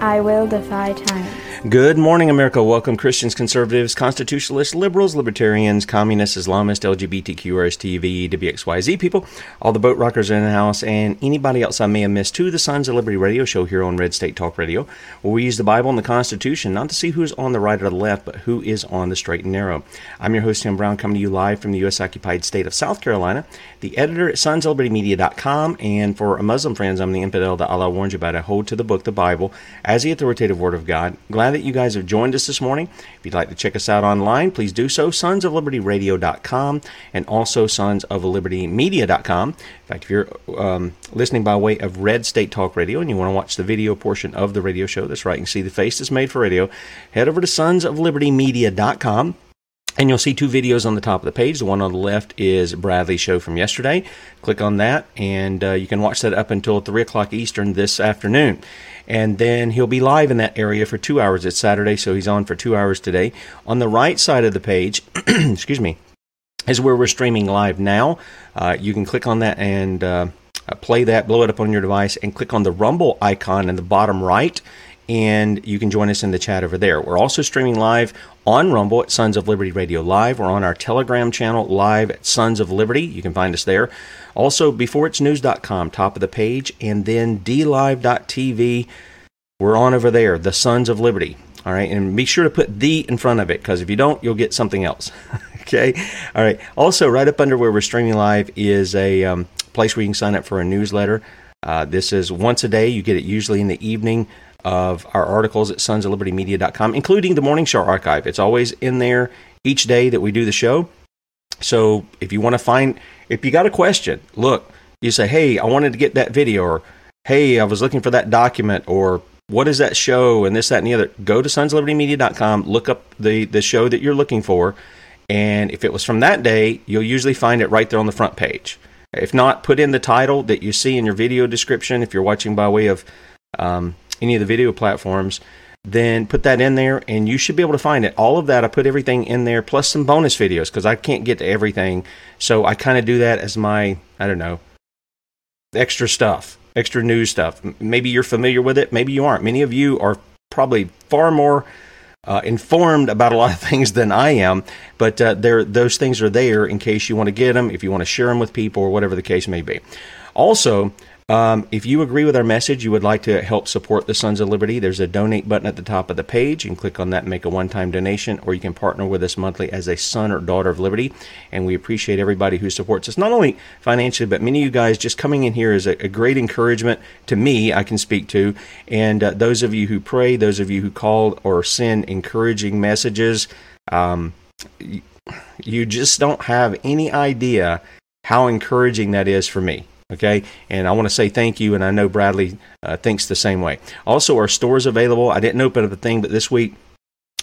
I will defy time. Good morning, America. Welcome, Christians, conservatives, constitutionalists, liberals, libertarians, communists, Islamists, LGBTQ, RSTV, WXYZ people, all the boat rockers in the house, and anybody else I may have missed to the Sons of Liberty radio show here on Red State Talk Radio, where we use the Bible and the Constitution not to see who's on the right or the left, but who is on the straight and narrow. I'm your host, Tim Brown, coming to you live from the U.S. occupied state of South Carolina, the editor at sonsoflibertymedia.com, and for Muslim friends, I'm the infidel that Allah warns you about. I hold to the book, the Bible, as the authoritative Word of God. Glad that you guys have joined us this morning. If you'd like to check us out online, please do so. Sons of Liberty Sonsoflibertyradio.com and also Sons of Liberty sonsoflibertymedia.com. In fact, if you're um, listening by way of Red State Talk Radio and you want to watch the video portion of the radio show, that's right, you can see the face that's made for radio, head over to Sons of Liberty sonsoflibertymedia.com. And you'll see two videos on the top of the page. The one on the left is Bradley's show from yesterday. Click on that, and uh, you can watch that up until 3 o'clock Eastern this afternoon. And then he'll be live in that area for two hours. It's Saturday, so he's on for two hours today. On the right side of the page, excuse me, is where we're streaming live now. Uh, you can click on that and uh, play that, blow it up on your device, and click on the Rumble icon in the bottom right and you can join us in the chat over there. We're also streaming live on Rumble at Sons of Liberty Radio Live. We're on our Telegram channel live at Sons of Liberty. You can find us there. Also, beforeitsnews.com, top of the page, and then dlive.tv. We're on over there, the Sons of Liberty. All right, and be sure to put the in front of it because if you don't, you'll get something else. okay, all right. Also, right up under where we're streaming live is a um, place where you can sign up for a newsletter. Uh, this is once a day. You get it usually in the evening of our articles at sonsoflibertymedia.com, including the morning show archive. It's always in there each day that we do the show. So if you want to find, if you got a question, look, you say, hey, I wanted to get that video, or hey, I was looking for that document, or what is that show, and this, that, and the other. Go to sonsoflibertymedia.com, look up the, the show that you're looking for, and if it was from that day, you'll usually find it right there on the front page. If not, put in the title that you see in your video description if you're watching by way of um, any of the video platforms, then put that in there and you should be able to find it. All of that, I put everything in there plus some bonus videos because I can't get to everything. So I kind of do that as my, I don't know, extra stuff, extra news stuff. Maybe you're familiar with it, maybe you aren't. Many of you are probably far more uh, informed about a lot of things than I am, but uh, there those things are there in case you want to get them, if you want to share them with people, or whatever the case may be. Also, um, if you agree with our message, you would like to help support the Sons of Liberty, there's a donate button at the top of the page. You can click on that and make a one time donation, or you can partner with us monthly as a son or daughter of Liberty. And we appreciate everybody who supports us, not only financially, but many of you guys just coming in here is a, a great encouragement to me, I can speak to. And uh, those of you who pray, those of you who call or send encouraging messages, um, you just don't have any idea how encouraging that is for me. Okay, and I want to say thank you, and I know Bradley uh, thinks the same way. Also, our store's available. I didn't open up a thing, but this week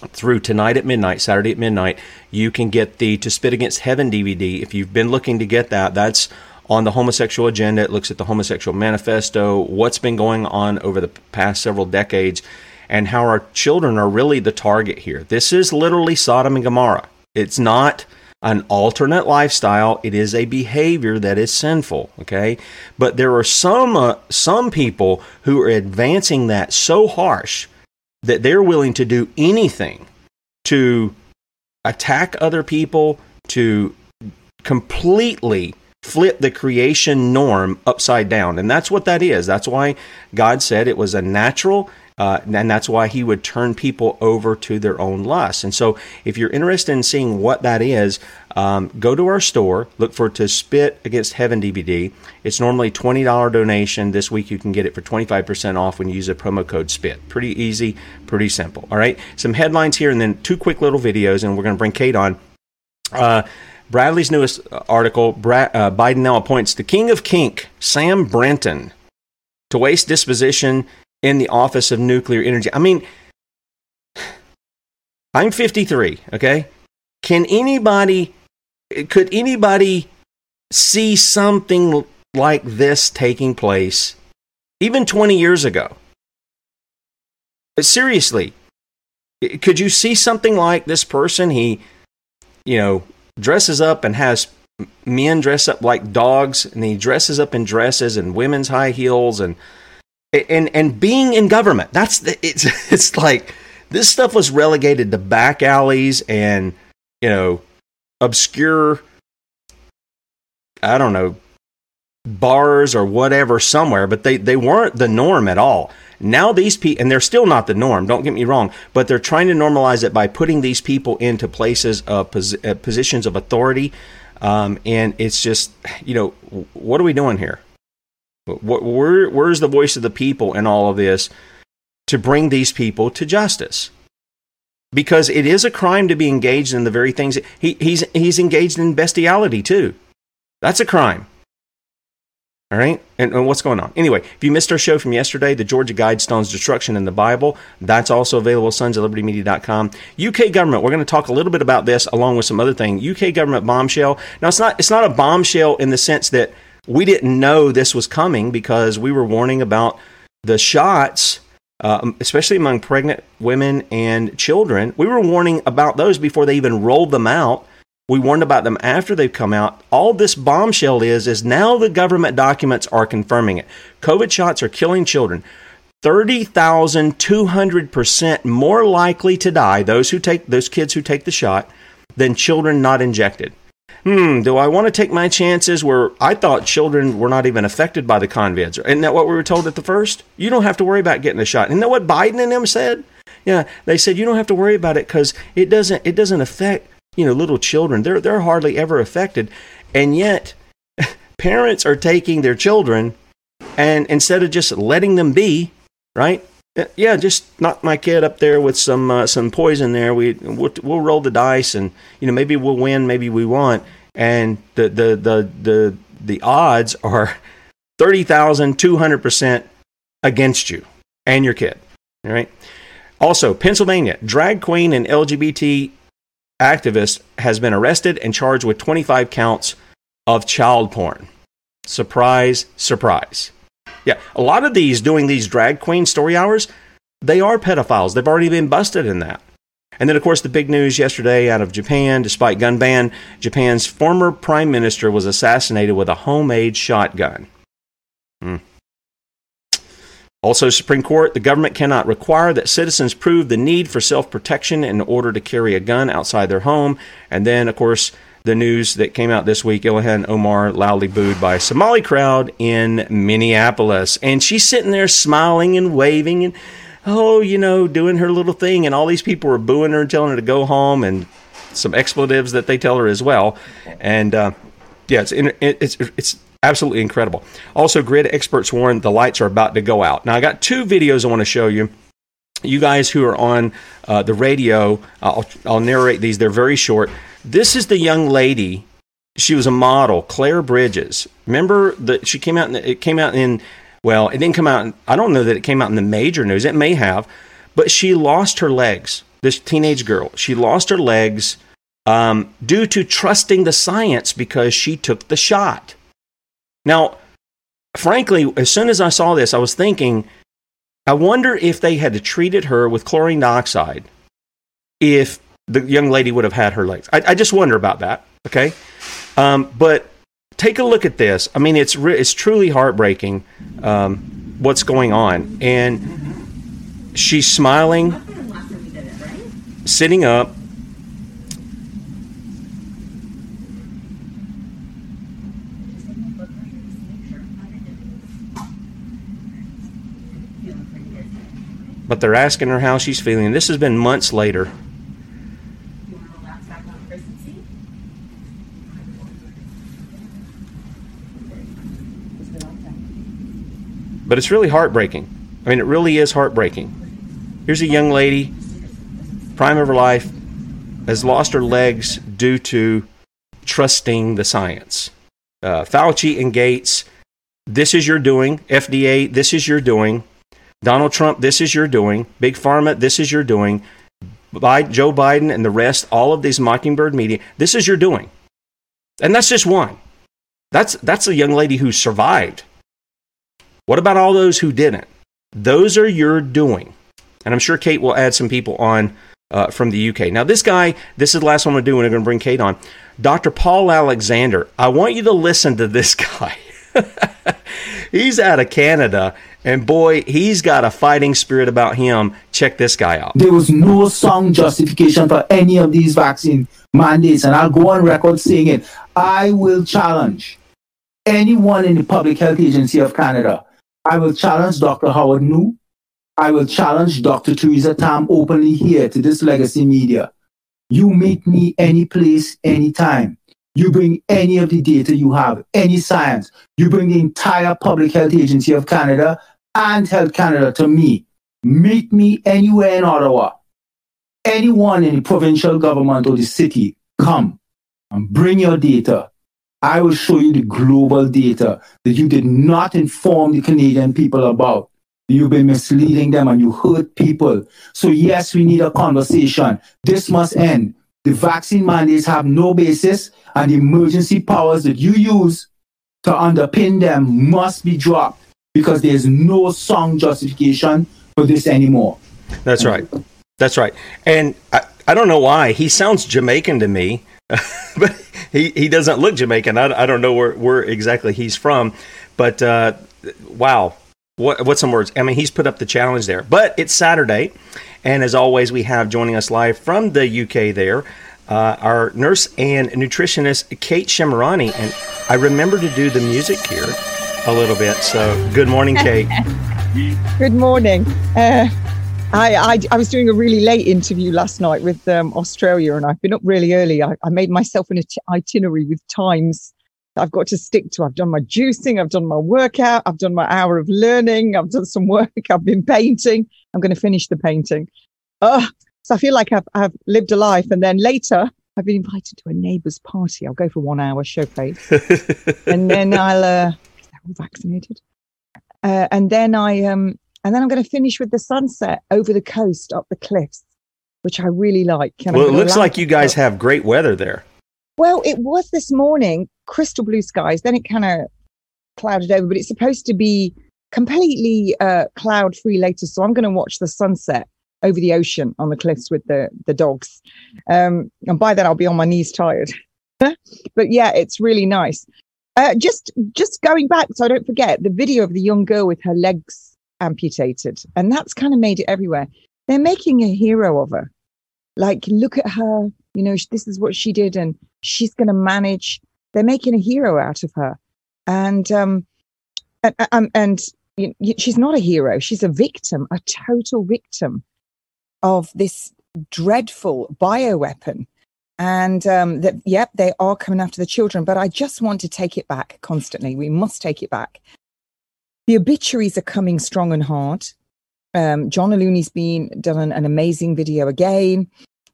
through tonight at midnight, Saturday at midnight, you can get the To Spit Against Heaven DVD. If you've been looking to get that, that's on the homosexual agenda. It looks at the homosexual manifesto, what's been going on over the past several decades, and how our children are really the target here. This is literally Sodom and Gomorrah. It's not an alternate lifestyle. It is a behavior that is sinful. Okay, but there are some uh, some people who are advancing that so harsh that they're willing to do anything to attack other people, to completely flip the creation norm upside down. And that's what that is. That's why God said it was a natural uh, and that's why he would turn people over to their own lusts. And so, if you're interested in seeing what that is, um, go to our store, look for To Spit Against Heaven DVD. It's normally $20 donation. This week you can get it for 25% off when you use a promo code SPIT. Pretty easy, pretty simple. All right, some headlines here and then two quick little videos, and we're going to bring Kate on. Uh, Bradley's newest article Brad, uh, Biden now appoints the king of kink, Sam Brinton, to waste disposition in the Office of Nuclear Energy. I mean, I'm 53, okay? Can anybody, could anybody see something like this taking place even 20 years ago? Seriously, could you see something like this person? He, you know, dresses up and has men dress up like dogs, and he dresses up in dresses and women's high heels and and and being in government that's the, it's it's like this stuff was relegated to back alleys and you know obscure i don't know bars or whatever somewhere but they they weren't the norm at all. Now these people and they're still not the norm don't get me wrong but they're trying to normalize it by putting these people into places of pos- uh, positions of authority um, and it's just you know what are we doing here where, where's the voice of the people in all of this to bring these people to justice? Because it is a crime to be engaged in the very things he, he's, he's engaged in bestiality too. That's a crime. All right? And, and, what's going on? Anyway, if you missed our show from yesterday, the Georgia Guidestones Destruction in the Bible, that's also available at sonsoflibertymedia.com. UK government, we're going to talk a little bit about this along with some other things. UK government bombshell. Now, it's not, it's not a bombshell in the sense that we didn't know this was coming because we were warning about the shots, uh, especially among pregnant women and children. We were warning about those before they even rolled them out. We warned about them after they've come out. All this bombshell is is now the government documents are confirming it. COVID shots are killing children. 30,200% more likely to die those who take those kids who take the shot than children not injected hmm, do I want to take my chances where I thought children were not even affected by the convids? Isn't that what we were told at the first? You don't have to worry about getting a shot. Isn't that what Biden and them said? Yeah, they said you don't have to worry about it because it doesn't it doesn't affect you know little children. They're they're hardly ever affected, and yet parents are taking their children and instead of just letting them be, right? Yeah, just knock my kid up there with some uh, some poison there. We we'll, we'll, roll the dice, and you know maybe we'll win, maybe we won't. And the the the the the odds are thirty thousand two hundred percent against you and your kid. All right. Also, Pennsylvania drag queen and LGBT activist has been arrested and charged with 25 counts of child porn. Surprise, surprise. Yeah, a lot of these doing these drag queen story hours, they are pedophiles. They've already been busted in that. And then, of course, the big news yesterday out of Japan, despite gun ban, Japan's former prime minister was assassinated with a homemade shotgun. Mm. Also, Supreme Court, the government cannot require that citizens prove the need for self protection in order to carry a gun outside their home. And then, of course, the news that came out this week Ilhan Omar loudly booed by a Somali crowd in Minneapolis. And she's sitting there smiling and waving and, oh, you know, doing her little thing. And all these people were booing her and telling her to go home and some expletives that they tell her as well. And, uh, yeah, it's, it's, it's absolutely incredible. Also, grid experts warn the lights are about to go out. Now, I got two videos I want to show you. You guys who are on uh, the radio, I'll, I'll narrate these. They're very short. This is the young lady. She was a model, Claire Bridges. Remember that she came out. In, it came out in. Well, it didn't come out. I don't know that it came out in the major news. It may have, but she lost her legs. This teenage girl. She lost her legs um, due to trusting the science because she took the shot. Now, frankly, as soon as I saw this, I was thinking, I wonder if they had treated her with chlorine dioxide, if the young lady would have had her legs. I, I just wonder about that. Okay, um, but take a look at this. I mean, it's re- it's truly heartbreaking um, what's going on, and she's smiling, sitting up but they're asking her how she's feeling. This has been months later. But it's really heartbreaking. I mean, it really is heartbreaking. Here's a young lady, prime of her life, has lost her legs due to trusting the science. Uh, Fauci and Gates, this is your doing. FDA, this is your doing. Donald Trump, this is your doing. Big Pharma, this is your doing. Biden, Joe Biden and the rest, all of these mockingbird media, this is your doing. And that's just one. That's, that's a young lady who survived. What about all those who didn't? Those are your doing. And I'm sure Kate will add some people on uh, from the UK. Now, this guy, this is the last one I'm going to do, and I'm going to bring Kate on. Dr. Paul Alexander. I want you to listen to this guy. he's out of Canada, and boy, he's got a fighting spirit about him. Check this guy out. There was no song justification for any of these vaccine mandates, and I'll go on record saying it. I will challenge anyone in the Public Health Agency of Canada. I will challenge Dr. Howard Njoo. I will challenge Dr. Theresa Tam openly here to this legacy media. You meet me any place, anytime. You bring any of the data you have, any science. You bring the entire Public Health Agency of Canada and Health Canada to me. Meet me anywhere in Ottawa. Anyone in the provincial government or the city, come and bring your data. I will show you the global data that you did not inform the Canadian people about. You've been misleading them and you hurt people. So, yes, we need a conversation. This must end. The vaccine mandates have no basis, and the emergency powers that you use to underpin them must be dropped because there's no song justification for this anymore. That's right. That's right. And I, I don't know why. He sounds Jamaican to me, but he, he doesn't look Jamaican. I, I don't know where, where exactly he's from. But uh, wow. What, what's some words? I mean, he's put up the challenge there. But it's Saturday. And as always, we have joining us live from the UK there uh, our nurse and nutritionist, Kate Shemirani. And I remember to do the music here a little bit. So good morning, Kate. good morning. Uh, I, I, I, was doing a really late interview last night with um, Australia, and I've been up really early. I, I made myself an itinerary with times I've got to stick to. I've done my juicing, I've done my workout, I've done my hour of learning, I've done some work, I've been painting. I'm going to finish the painting. Oh, so I feel like I've, I've lived a life. And then later, I've been invited to a neighbour's party. I'll go for one hour showcase. and then I'll, uh, they're all vaccinated. Uh, and then I, um, and then I'm going to finish with the sunset over the coast, up the cliffs, which I really like. And well, it looks like you guys have great weather there. Well, it was this morning, crystal blue skies. Then it kind of clouded over, but it's supposed to be completely uh, cloud free later. So I'm going to watch the sunset over the ocean on the cliffs with the the dogs. Um, and by then I'll be on my knees tired. but yeah, it's really nice. Uh, just just going back, so I don't forget the video of the young girl with her legs amputated, and that's kind of made it everywhere. They're making a hero of her. Like, look at her. You know, this is what she did, and she's going to manage. They're making a hero out of her, and um, and, and, and you, you, she's not a hero. She's a victim, a total victim of this dreadful bioweapon and um, that yep they are coming after the children but i just want to take it back constantly we must take it back the obituaries are coming strong and hard. Um, john O'Looney's been done an, amazing video again.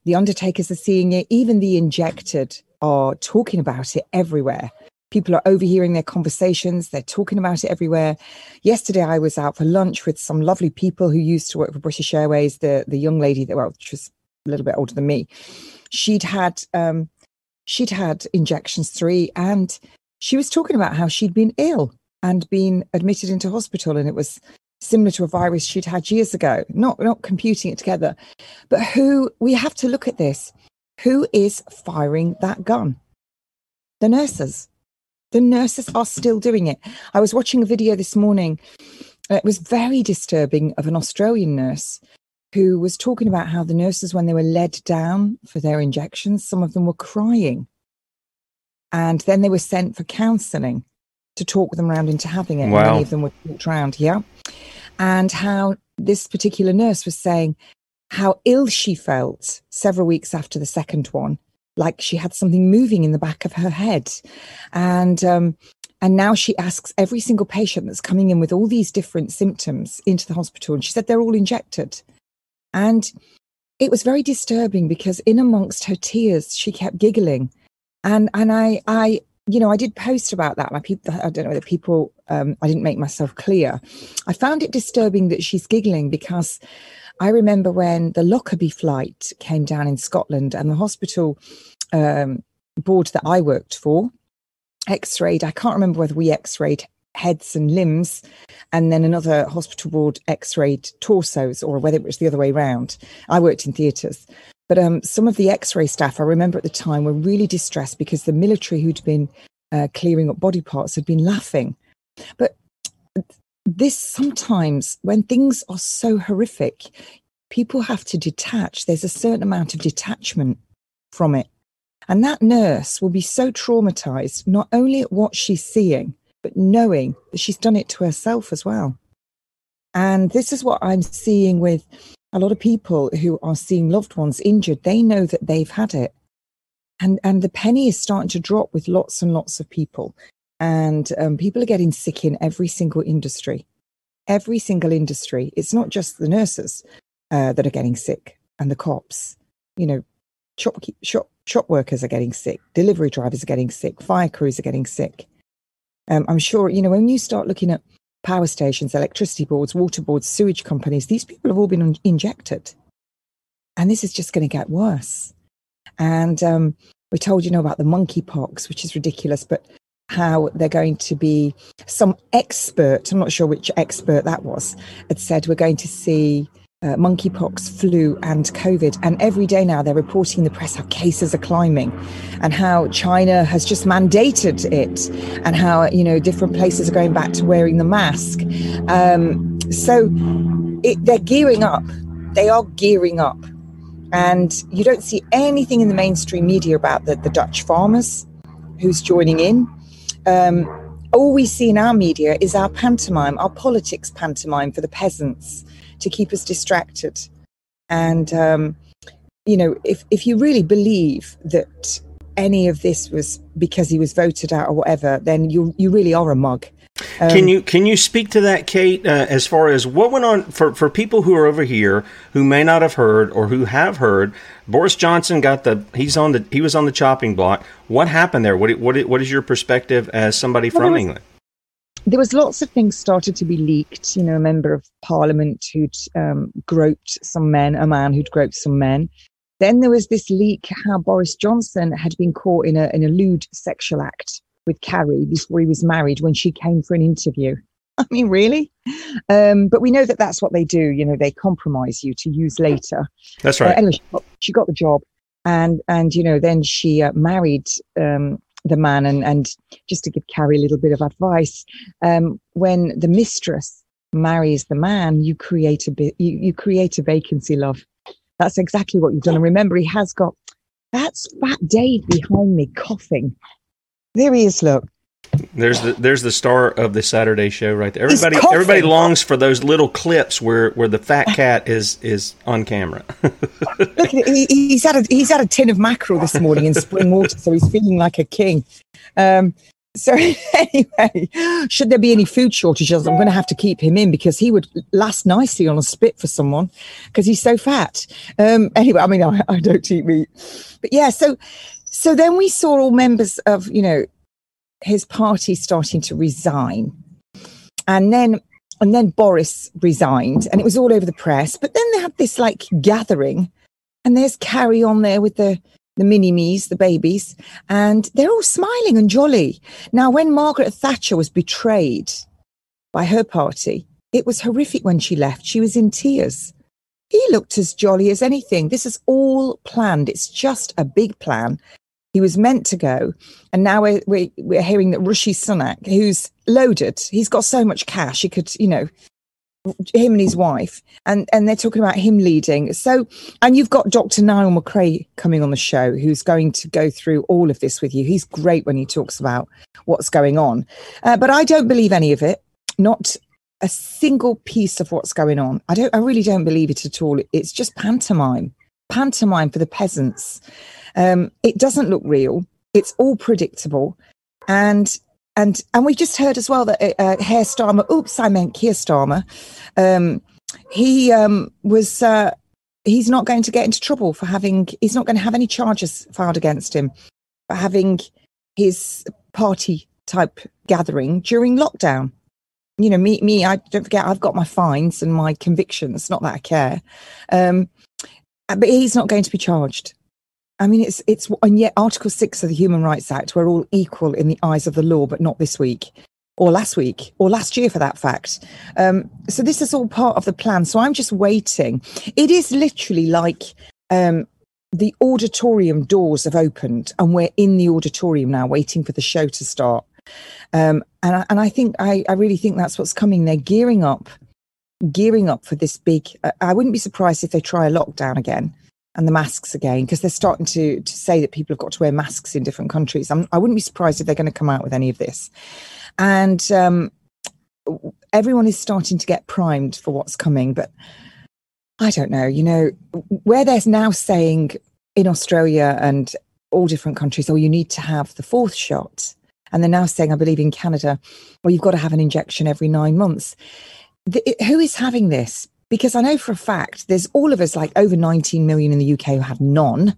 The undertakers are seeing it. Even the injected are talking about it everywhere. People are overhearing their conversations. They're talking about it everywhere. Yesterday i was out for lunch with some lovely people who used to work for british airways the the young lady that well she was a little bit older than me. She'd had um, she'd had injections three, and she was talking about how she'd been ill and been admitted into hospital, and it was similar to a virus she'd had years ago. Not not computing it together, but who we have to look at this. Who is firing that gun? The nurses. The nurses are still doing it. I was watching a video this morning. It was very disturbing of an Australian nurse who was talking about how the nurses, when they were led down for their injections, some of them were crying. And then they were sent for counseling to talk them around into having it. Wow. Many of them were talked around, yeah. And how this particular nurse was saying how ill she felt several weeks after the second one, like she had something moving in the back of her head. And um, and now she asks every single patient that's coming in with all these different symptoms into the hospital. And she said they're all injected. And it was very disturbing because in amongst her tears, she kept giggling. And and I I you know I did post about that. My people I don't know whether people um, I didn't make myself clear. I found it disturbing that she's giggling because I remember when the Lockerbie flight came down in Scotland and the hospital um, board that I worked for x-rayed. I can't remember whether we x-rayed heads and limbs, and then another hospital board x-rayed torsos, or whether it was the other way around. I worked in theatres. But um, some of the x ray staff, I remember at the time, were really distressed because the military who'd been uh, clearing up body parts had been laughing. But this sometimes, when things are so horrific, people have to detach. There's a certain amount of detachment from it. And that nurse will be so traumatized, not only at what she's seeing, but knowing that she's done it to herself as well. And this is what I'm seeing with a lot of people who are seeing loved ones injured. They know that they've had it. And, and the penny is starting to drop with lots and lots of people. And um, people are getting sick in every single industry. Every single industry. It's not just the nurses uh, that are getting sick and the cops. You know, shop, shop, shop workers are getting sick, delivery drivers are getting sick, fire crews are getting sick. Um, I'm sure, you know, when you start looking at power stations, electricity boards, water boards, sewage companies, these people have all been injected. And this is just going to get worse. And um, we told you know about the monkeypox, which is ridiculous, but how they're going to be some expert, I'm not sure which expert that was, had said we're going to see uh, monkeypox, flu, and COVID. And every day now they're reporting in the press how cases are climbing and how China has just mandated it and how, you know, different places are going back to wearing the mask. Um, so it, they're gearing up. They are gearing up. And you don't see anything in the mainstream media about the, the Dutch farmers who's joining in. Um, all we see in our media is our pantomime, our politics pantomime for the peasants to keep us distracted. And, um, you know, if, if you really believe that any of this was because he was voted out or whatever, then you, you really are a mug. Um, can you can you speak to that, Kate? Uh, as far as what went on for for people who are over here who may not have heard or who have heard, Boris Johnson got the he's on the he was on the chopping block. What happened there? What what what is your perspective as somebody well, from England? There was lots of things started to be leaked. You know, a member of parliament who'd um, groped some men, a man who'd groped some men. Then there was this leak how Boris Johnson had been caught in a in a lewd sexual act with Carrie before he was married when she came for an interview. I mean, really? Um, but we know that that's what they do. You know, they compromise you to use later. That's right. Uh, anyway, she got, she got, the job, and and you know, then she uh, married um, the man and and just to give Carrie a little bit of advice, um, when the mistress marries the man, you create a bit you, you create a vacancy, love. That's exactly what you've done. And remember, he has got that's Fat Dave behind me coughing. There he is, look. There's the there's the star of the Saturday show right there. Everybody everybody longs for those little clips where, where the fat cat is is on camera. Look, he, he's had a he's had a tin of mackerel this morning in spring water, so he's feeling like a king. Um, so anyway, should there be any food shortages, I'm going to have to keep him in because he would last nicely on a spit for someone because he's so fat. Um, anyway, I mean, I, I don't eat meat, but yeah. So so then we saw all members of you know his party starting to resign. And then and then Boris resigned and it was all over the press. But then they had this like gathering and there's Carrie on there with the the mini me's, the babies, and they're all smiling and jolly. Now, when Margaret Thatcher was betrayed by her party, it was horrific when she left. She was in tears. He looked as jolly as anything. This is all planned. It's just a big plan. He was meant to go. And now we're, we're, we're hearing that Rishi Sunak, who's loaded, he's got so much cash, he could, you know, him and his wife, and, and they're talking about him leading. So, and you've got Dr. Niall McCrae coming on the show, who's going to go through all of this with you. He's great when he talks about what's going on. Uh, but I don't believe any of it, not a single piece of what's going on. I don't, I really don't believe it at all. It's just pantomime, pantomime for the peasants. Um, it doesn't look real. It's all predictable, and and and we just heard as well that uh, uh Herr Starmer. Oops, I meant Keir Starmer. Um, he um, was. Uh, he's not going to get into trouble for having. He's not going to have any charges filed against him for having his party type gathering during lockdown. You know, me, me. I don't forget. I've got my fines and my convictions. Not that I care, um, but he's not going to be charged. I mean, it's it's and yet Article Six of the Human Rights Act, we're all equal in the eyes of the law, but not this week, or last week, or last year, for that fact. Um, so this is all part of the plan. So I'm just waiting. It is literally like um, the auditorium doors have opened, and we're in the auditorium now, waiting for the show to start. Um, and I, and I think I, I really think that's what's coming. They're gearing up, gearing up for this big. Uh, I wouldn't be surprised if they try a lockdown again and the masks again because they're starting to to say that people have got to wear masks in different countries. I'm, I would not be surprised if they're going to come out with any of this, and um, everyone is starting to get primed for what's coming. But I don't know, you know, where there's now saying in Australia and all different countries, oh, you need to have the fourth shot, and they're now saying, I believe in Canada, well, you've got to have an injection every nine months. The, it, who is having this? Because I know for a fact there's all of us like over 19 million in the UK who have none.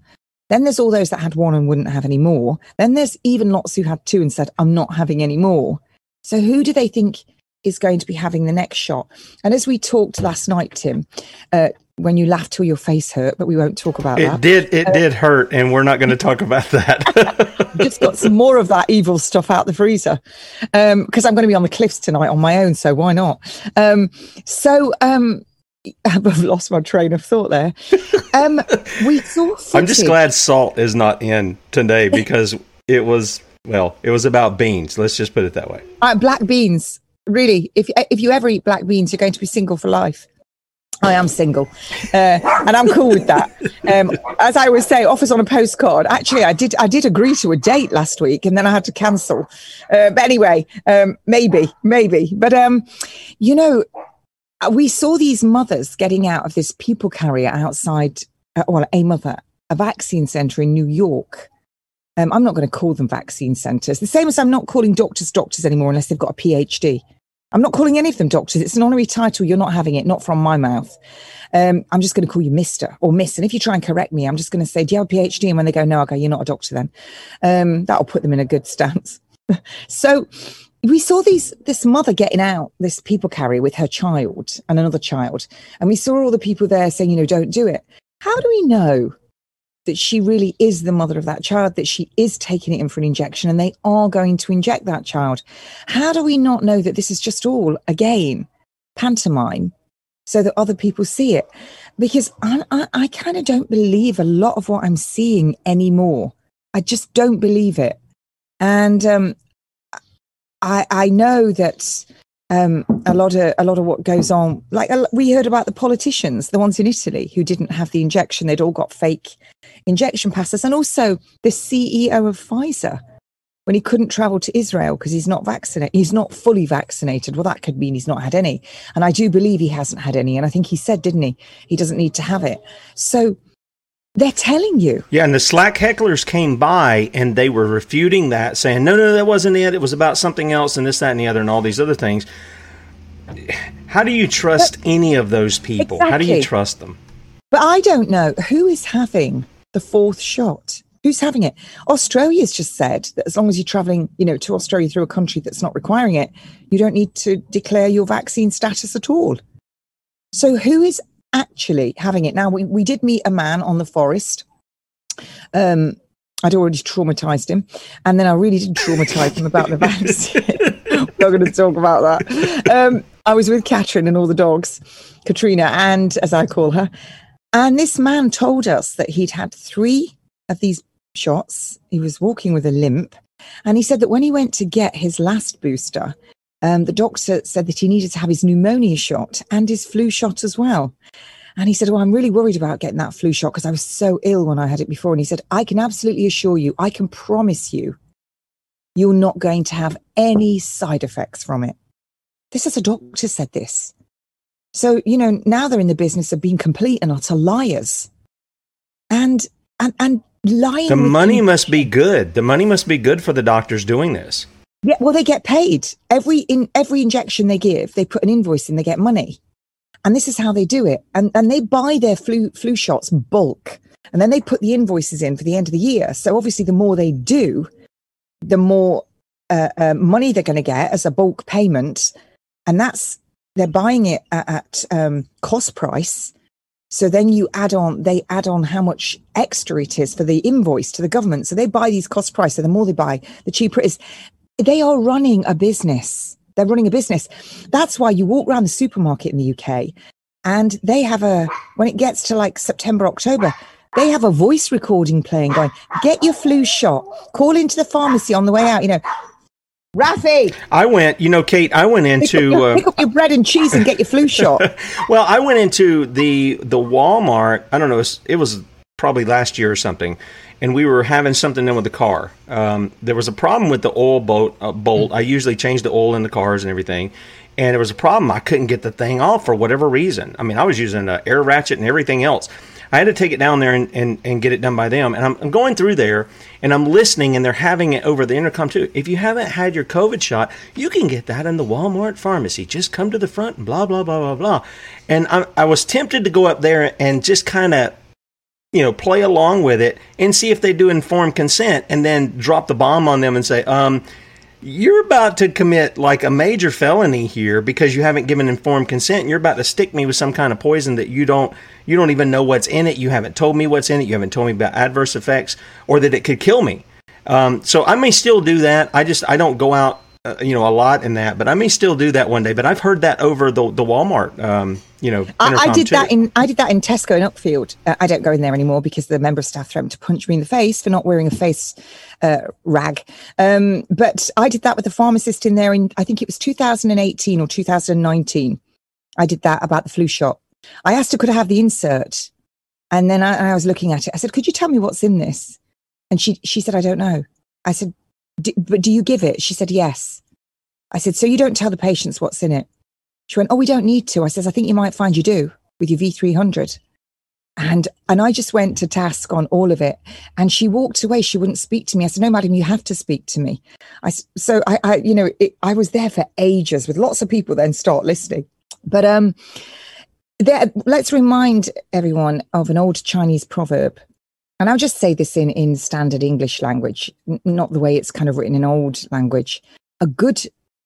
Then there's all those that had one and wouldn't have any more. Then there's even lots who had two and said, I'm not having any more. So who do they think is going to be having the next shot? And as we talked last night, Tim, uh, when you laughed till your face hurt, but we won't talk about it that. Did it uh, did hurt, and we're not going to talk about that. just got some more of that evil stuff out the freezer because um, I'm going to be on the cliffs tonight on my own, so why not? Um, so um, I've lost my train of thought there. Um, we saw. Footage. I'm just glad Salt is not in today because it was well, it was about beans. Let's just put it that way. Uh, black beans, really. If if you ever eat black beans, you're going to be single for life. I am single, uh, and I'm cool with that. Um, as I always say, offers on a postcard. Actually, I did I did agree to a date last week, and then I had to cancel. Uh, but anyway, um, maybe, maybe. But um, you know, we saw these mothers getting out of this people carrier outside, uh, well, a mother, a vaccine center in New York. Um, I'm not going to call them vaccine centers. The same as I'm not calling doctors doctors anymore unless they've got a PhD. I'm not calling any of them doctors. It's an honorary title. You're not having it, not from my mouth. Um, I'm just going to call you Mister or Miss. And if you try and correct me, I'm just going to say, Do you have a PhD? And when they go, No, I go, You're not a doctor then. Um, that'll put them in a good stance. So we saw these this mother getting out this people carrier with her child and another child. And we saw all the people there saying you know don't do it. How do we know that she really is the mother of that child that she is taking it in for an injection and they are going to inject that child? How do we not know that this is just all again pantomime so that other people see it? Because i, I, I kind of don't believe a lot of what i'm seeing anymore. I just don't believe it. And um, I, I know that um, a lot of a lot of what goes on, like we heard about the politicians, the ones in Italy who didn't have the injection, they'd all got fake injection passes, and also the CEO of Pfizer when he couldn't travel to Israel because he's not vaccinated, he's not fully vaccinated. Well, that could mean he's not had any, and I do believe he hasn't had any, and I think he said, didn't he, he doesn't need to have it. So they're telling you. Yeah, and the slack hecklers came by and they were refuting that, saying, no, no, that wasn't it. It was about something else and this, that, and the other, and all these other things. How do you trust but, any of those people? Exactly. How do you trust them? But I don't know who is having the fourth shot. Who's having it? Australia's just said that as long as you're traveling, you know, to Australia through a country that's not requiring it, you don't need to declare your vaccine status at all. So who is actually having it. Now, we, we did meet a man on the forest. Um, I'd already traumatized him. And then I really did traumatize him about the vaccine. We're not going to talk about that. Um, I was with Catherine and all the dogs, Katrina, and as I call her. And this man told us that he'd had three of these shots. He was walking with a limp. And he said that when he went to get his last booster, um, the doctor said that he needed to have his pneumonia shot and his flu shot as well. And he said, Well, I'm really worried about getting that flu shot because I was so ill when I had it before. And he said, I can absolutely assure you, I can promise you, you're not going to have any side effects from it. This is a doctor said this. So, you know, now they're in the business of being complete and utter liars. And and and lying. The money must be good. The money must be good for the doctors doing this. Yeah, well, they get paid every in every injection they give. They put an invoice in. They get money, and this is how they do it. And and they buy their flu flu shots bulk, and then they put the invoices in for the end of the year. So obviously, the more they do, the more uh, uh, money they're going to get as a bulk payment, and that's they're buying it at, at um, cost price. So then you add on, they add on how much extra it is for the invoice to the government. So they buy these cost price. So the more they buy, the cheaper it is they are running a business. They're running a business. That's why you walk around the supermarket in the UK and they have a, when it gets to like September, October, they have a voice recording playing going, get your flu shot, call into the pharmacy on the way out, you know, Rafi. I went, you know, Kate, I went into pick up, your, uh, pick up your bread and cheese and get your flu shot. well, I went into the the Walmart. I don't know. It was, it was probably last year or something, and we were having something done with the car. Um, there was a problem with the oil bolt. Uh, bolt. I usually change the oil in the cars and everything, and there was a problem. I couldn't get the thing off for whatever reason. I mean, I was using an air ratchet and everything else. I had to take it down there and, and, and get it done by them. And I'm, I'm, going through there and I'm listening, and they're having it over the intercom too. If you haven't had your COVID shot, you can get that in the Walmart pharmacy. Just come to the front and blah, blah, blah, blah, blah. And I, I was tempted to go up there and just kind of you know, play along with it and see if they do informed consent and then drop the bomb on them and say, um, you're about to commit like a major felony here because you haven't given informed consent. You're about to stick me with some kind of poison that you don't you don't even know what's in it. You haven't told me what's in it. You haven't told me about adverse effects or that it could kill me. Um, so I may still do that. I just I don't go out uh, you know a lot in that, but I may still do that one day. But I've heard that over the the Walmart, um, you know. I, I, did too. that in I did that in Tesco in Upfield. Uh, I don't go in there anymore because the member of staff threatened to punch me in the face for not wearing a face uh, rag. Um, but I did that with the pharmacist in there in I think it was 2018 or 2019. I did that about the flu shot. I asked her could I have the insert, and then I, I was looking at it. I said, "Could you tell me what's in this?" And she she said, "I don't know." I said, but do you give it? She said, yes. I said, so you don't tell the patients what's in it? She went, oh, we don't need to. I says, I think you might find you do with your V300. And, and I just went to task on all of it. And she walked away. She wouldn't speak to me. I said, no, madam, you have to speak to me. I, so I, I you know, it, I was there for ages with lots of people then start listening. But, um, there, let's remind everyone of an old Chinese proverb and I'll just say this in, in standard English language, not the way it's kind of written in old language. A good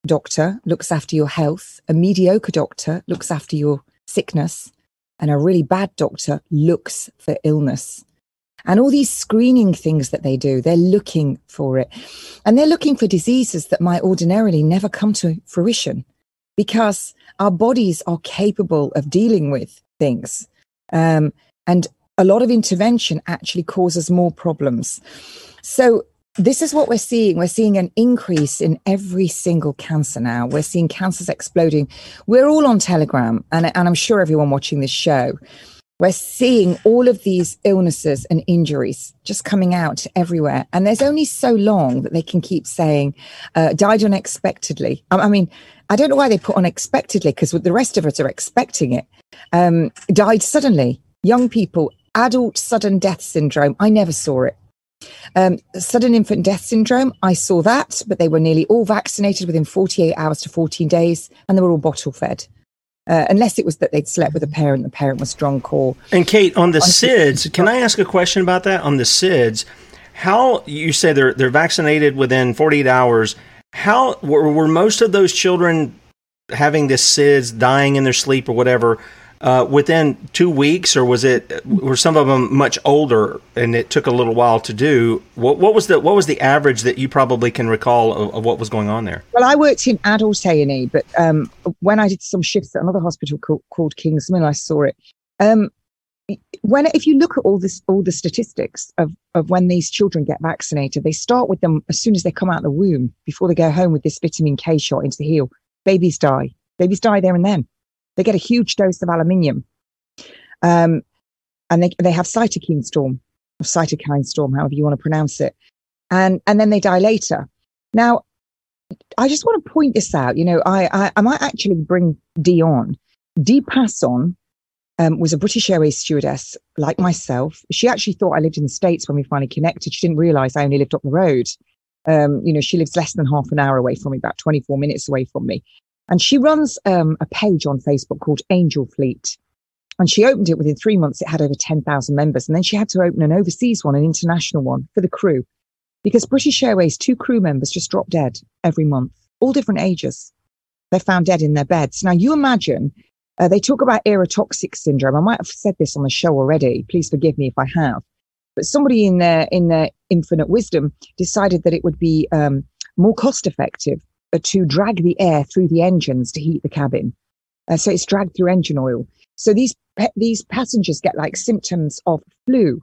doctor looks after your health, a mediocre doctor looks after your sickness, and a really bad doctor looks for illness. And all these screening things that they do, they're looking for it. And they're looking for diseases that might ordinarily never come to fruition because our bodies are capable of dealing with things. Um, and a lot of intervention actually causes more problems. So this is what we're seeing. We're seeing an increase in every single cancer now. We're seeing cancers exploding. We're all on Telegram, and, and I'm sure everyone watching this show, we're seeing all of these illnesses and injuries just coming out everywhere. And there's only so long that they can keep saying, uh, died unexpectedly. I, I, mean, I don't know why they put unexpectedly, because the rest of us are expecting it. Um, died suddenly. Young people, adult sudden death syndrome. I never saw it. Um, sudden infant death syndrome, I saw that, but they were nearly all vaccinated within 48 hours to 14 days, and they were all bottle fed. Uh, unless it was that they'd slept with a parent, the parent was drunk or. And Kate, on the SIDS, can I ask a question about that? On the SIDS, how you say they're they're vaccinated within 48 hours? How were, were most of those children having this SIDS, dying in their sleep or whatever? Uh, within two weeks, or was it were some of them much older and it took a little while to do? What, what was the what was the average that you probably can recall of, of what was going on there? Well, I worked in adult A and E, but um, when I did some shifts at another hospital called, called Kingsmill, I saw it. Um, when if you look at all this all the statistics of of when these children get vaccinated, they start with them as soon as they come out of the womb before they go home with this vitamin K shot into the heel. Babies die. Babies die there and then. They get a huge dose of aluminium. Um, and they, they have cytokine storm or cytokine storm, however you want to pronounce it. And, and then they die later. Now, I just want to point this out. You know, I, I, I might actually bring Dee on. Passon um, was a British Airways stewardess like myself. She actually thought I lived in the States when we finally connected. She didn't realize I only lived up the road. Um, you know, she lives less than half an hour away from me, about 24 minutes away from me. And she runs um, a page on Facebook called Angel Fleet. And she opened it within three months. It had over 10,000 members. And then she had to open an overseas one, an international one for the crew. Because British Airways, two crew members just drop dead every month, all different ages. They're found dead in their beds. Now, you imagine uh, they talk about aerotoxic syndrome. I might have said this on the show already. Please forgive me if I have. But somebody in their in their infinite wisdom decided that it would be um, more cost effective to drag the air through the engines to heat the cabin. Uh, so it's dragged through engine oil. So these these passengers get like symptoms of flu.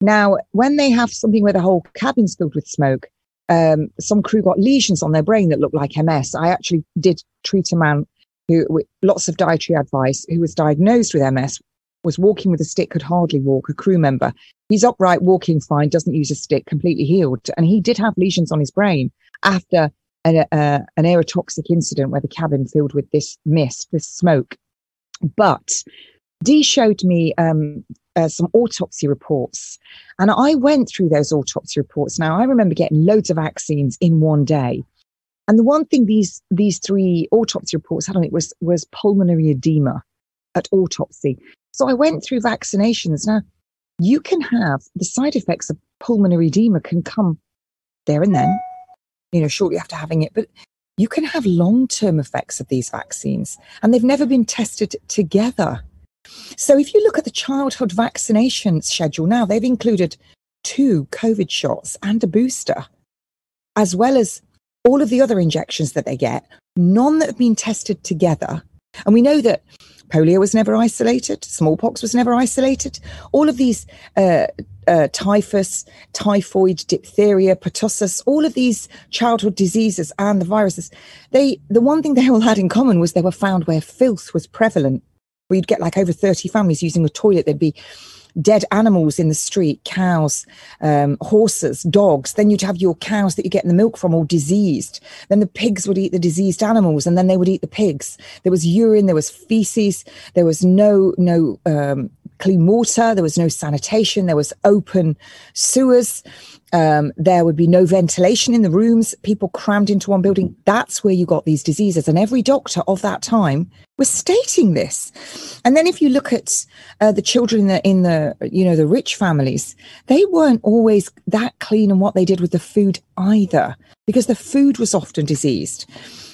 Now, when they have something where the whole cabin's filled with smoke, um, some crew got lesions on their brain that looked like MS. I actually did treat a man who, with lots of dietary advice, who was diagnosed with MS, was walking with a stick, could hardly walk, a crew member. He's upright, walking fine, doesn't use a stick, completely healed. And he did have lesions on his brain after an, uh, an aerotoxic incident where the cabin filled with this mist, this smoke. But Dee showed me um, uh, some autopsy reports, and I went through those autopsy reports. Now I remember getting loads of vaccines in one day, and the one thing these these three autopsy reports had on it was was pulmonary edema at autopsy. So I went through vaccinations. Now you can have the side effects of pulmonary edema can come there and then you know, shortly after having it. But you can have long term effects of these vaccines, and they've never been tested together. So if you look at the childhood vaccination schedule now, they've included two COVID shots and a booster, as well as all of the other injections that they get, none that have been tested together. And we know that polio was never isolated, smallpox was never isolated. All of these uh, uh, typhus, typhoid, diphtheria, pertussis, all of these childhood diseases and the viruses, they the one thing they all had in common was they were found where filth was prevalent. Where you'd get like over 30 families using a toilet, there'd be dead animals in the street, cows, um, horses, dogs. Then you'd have your cows that you get the milk from all diseased. Then the pigs would eat the diseased animals and then they would eat the pigs. There was urine, there was feces, there was no, no, um, clean water, there was no sanitation, there was open sewers, um, there would be no ventilation in the rooms, people crammed into one building. That's where you got these diseases. And every doctor of that time was stating this. And then if you look at uh, the children in the, in the, you know, the rich families, they weren't always that clean in what they did with the food either, because the food was often diseased.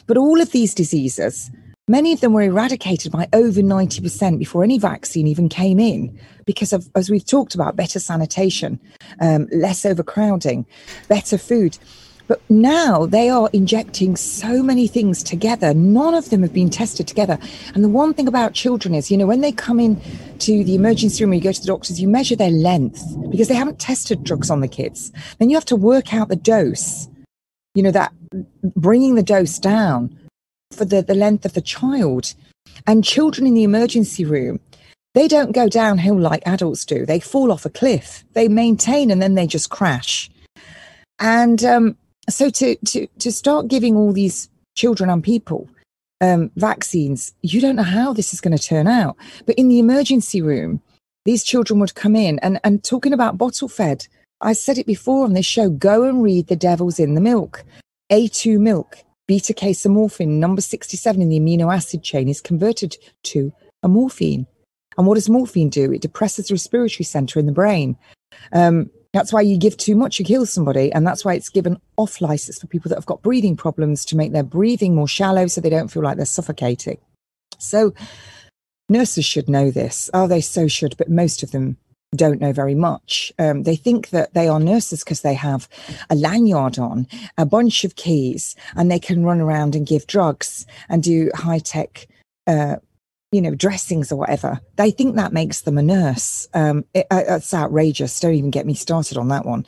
But all of these diseases, Many of them were eradicated by over 90% before any vaccine even came in because of, as we've talked about, better sanitation, um, less overcrowding, better food. But now they are injecting so many things together. None of them have been tested together. And the one thing about children is, you know, when they come in to the emergency room or you go to the doctors, you measure their length because they haven't tested drugs on the kids. Then you have to work out the dose, you know, that bringing the dose down for the, the length of the child. And children in the emergency room, they don't go downhill like adults do. They fall off a cliff. They maintain and then they just crash. And um, so to, to, to start giving all these children and people um, vaccines, you don't know how this is going to turn out. But in the emergency room, these children would come in and, and talking about bottle fed. I said it before on this show go and read The Devil's in the Milk. A2 milk, beta casomorphin, number 67 in the amino acid chain, is converted to a morphine. And what does morphine do? It depresses the respiratory center in the brain. Um, that's why you give too much, you kill somebody. And that's why it's given off license for people that have got breathing problems to make their breathing more shallow so they don't feel like they're suffocating. So nurses should know this. Oh, they so should, but most of them don't know very much. Um, they think that they are nurses because they have a lanyard on, a bunch of keys, and they can run around and give drugs and do high tech uh, you know, dressings or whatever. They think that makes them a nurse. Um, it, uh, it's outrageous. Don't even get me started on that one.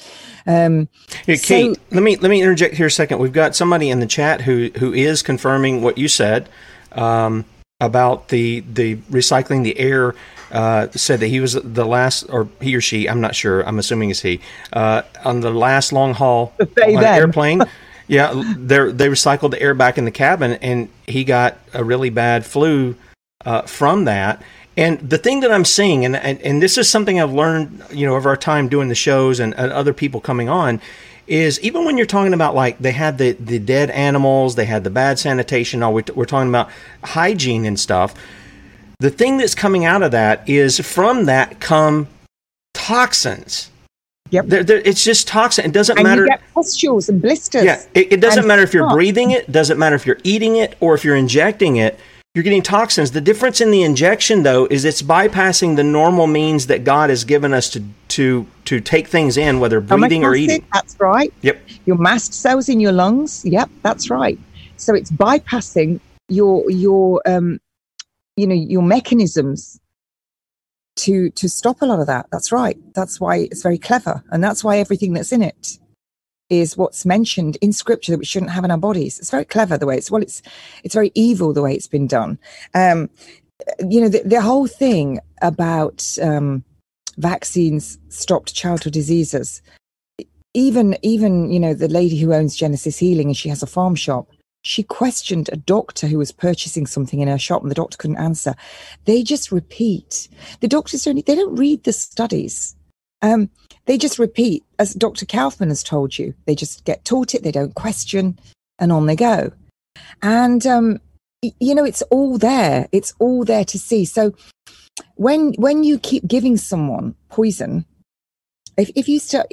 Um, hey, Kate, so, let me let me interject here a second. We've got somebody in the chat who who is confirming what you said um, about the the recycling the air. Uh, said that he was the last, or he or she, I'm not sure. I'm assuming it's he uh, on the last long haul on an airplane. yeah, they they recycled the air back in the cabin, and he got a really bad flu uh, from that. And the thing that I'm seeing, and, and, and this is something I've learned, you know, over our time doing the shows and, and other people coming on, is even when you're talking about like they had the, the dead animals, they had the bad sanitation, all we we're talking about hygiene and stuff. The thing that's coming out of that is from that come toxins. Yep. They're, they're, it's just toxin. It doesn't and matter. You get pustules and blisters. Yeah. It, it doesn't matter if you're breathing it. Doesn't matter if you're eating it or if you're injecting it you're getting toxins. The difference in the injection, though, is it's bypassing the normal means that God has given us to to to take things in, whether breathing or eating. That's right. Yep. Your mast cells in your lungs. Yep, that's right. So it's bypassing your your um, you know your mechanisms to to stop a lot of that. That's right. That's why it's very clever, and that's why everything that's in it is what's mentioned in scripture that we shouldn't have in our bodies. It's very clever the way it's well, it's it's very evil the way it's been done. Um, you know, the, the whole thing about um, vaccines stopped childhood diseases. Even even you know the lady who owns Genesis Healing and she has a farm shop. She questioned a doctor who was purchasing something in her shop, and the doctor couldn't answer. They just repeat. The doctors don't. They don't read the studies. Um, they just repeat, as Dr. Kaufman has told you. They just get taught it, they don't question, and on they go. And um, you know, it's all there. It's all there to see. So when when you keep giving someone poison, if if you start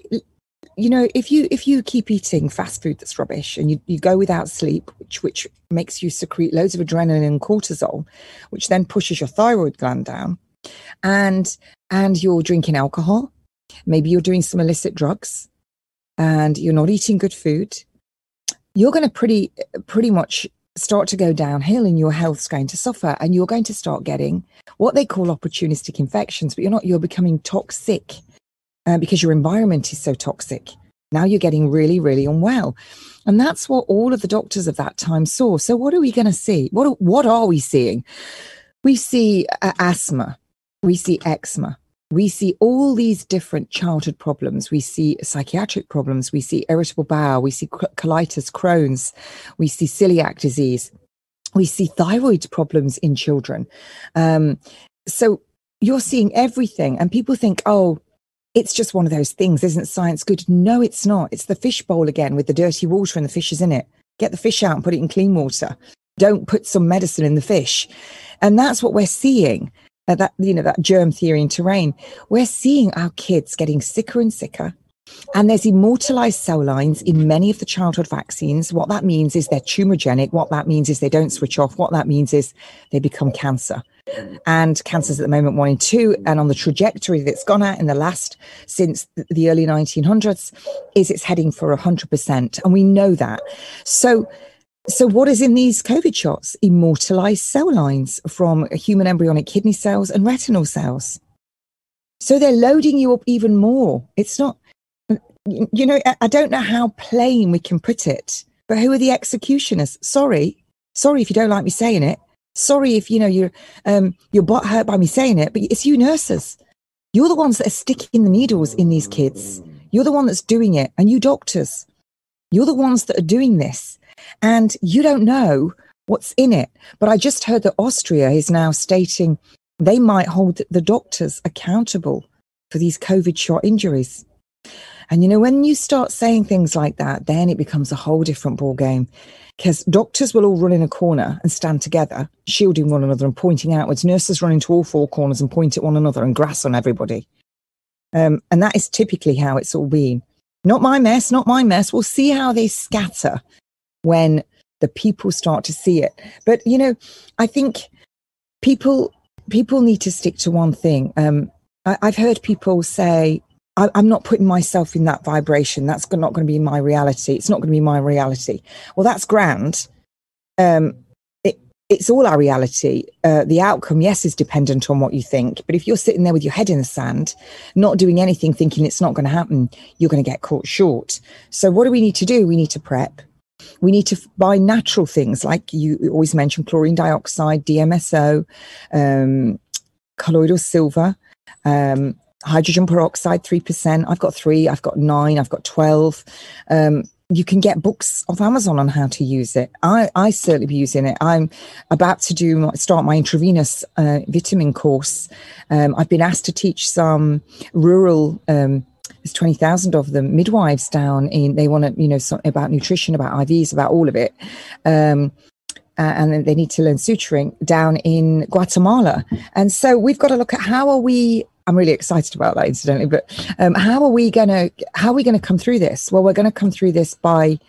you know if you if you keep eating fast food that's rubbish and you, you go without sleep which which makes you secrete loads of adrenaline and cortisol which then pushes your thyroid gland down and and you're drinking alcohol maybe you're doing some illicit drugs and you're not eating good food, you're going to pretty pretty much start to go downhill and your health's going to suffer and you're going to start getting what they call opportunistic infections but you're not you're becoming toxic uh, because your environment is so toxic. Now you're getting really really unwell. And that's what all of the doctors of that time saw. So what are we going to see? What what are we seeing? We see uh, asthma. We see eczema we see all these different childhood problems. We see psychiatric problems. We see irritable bowel. We see colitis, Crohn's. We see celiac disease. We see thyroid problems in children. Um, so you're seeing everything, and people think, oh, it's just one of those things. Isn't science good? No, it's not. It's the fishbowl again with the dirty water and the fish is in it. Get the fish out and put it in clean water. Don't put some medicine in the fish. And that's what we're seeing that you know that germ theory in terrain we're seeing our kids getting sicker and sicker And there's immortalized cell lines in many of the childhood vaccines. What that means is they're tumorigenic. What that means is they don't switch off. What that means is they become cancer. And cancer's at the moment one in two. And on the trajectory that it's gone at in the last, since the early 1900s, is it's heading for 100%. And we know that. So, so what is in these COVID shots? Immortalized cell lines from human embryonic kidney cells and retinal cells. So they're loading you up even more. It's not, you know, I don't know how plain we can put it, but who are the executioners? Sorry. Sorry if you don't like me saying it. Sorry if, you know, you're, um, you're butt hurt by me saying it, but it's you nurses. You're the ones that are sticking the needles in these kids. You're the one that's doing it. And you doctors, you're the ones that are doing this. And you don't know what's in it. But I just heard that Austria is now stating they might hold the doctors accountable for these COVID shot injuries. And you know, when you start saying things like that, then it becomes a whole different ball game. Because doctors will all run in a corner and stand together, shielding one another and pointing outwards. Nurses run into all four corners and point at one another and grass on everybody. Um, and that is typically how it's all been. Not my mess, not my mess. We'll see how they scatter when the people start to see it. But you know, I think people people need to stick to one thing. Um, I, have heard people say, I, am not putting myself in that vibration. That's not going to be my reality. It's not going to be my reality. Well, that's grand. Um, it, it's all our reality. Uh, the outcome, yes, is dependent on what you think. But if you're sitting there with your head in the sand, not doing anything, thinking it's not going to happen, you're going to get caught short. So, what do we need to do? We need to prep. We need to buy natural things like you always mention chlorine dioxide, DMSO, um, colloidal silver, um, hydrogen peroxide, 3%. I've got three, I've got nine, I've got 12. Um, you can get books off Amazon on how to use it. I, I certainly be using it. I'm about to do start my intravenous uh, vitamin course. Um, I've been asked to teach some rural um, there's 20,000 of them, midwives down in, they want to, you know, something about nutrition, about IVs, about all of it. Um, uh, and they need to learn suturing down in Guatemala. And so we've got to look at how are we I'm really excited about that, incidentally. But um, how are we gonna how are we gonna come through this? Well, we're to come through this by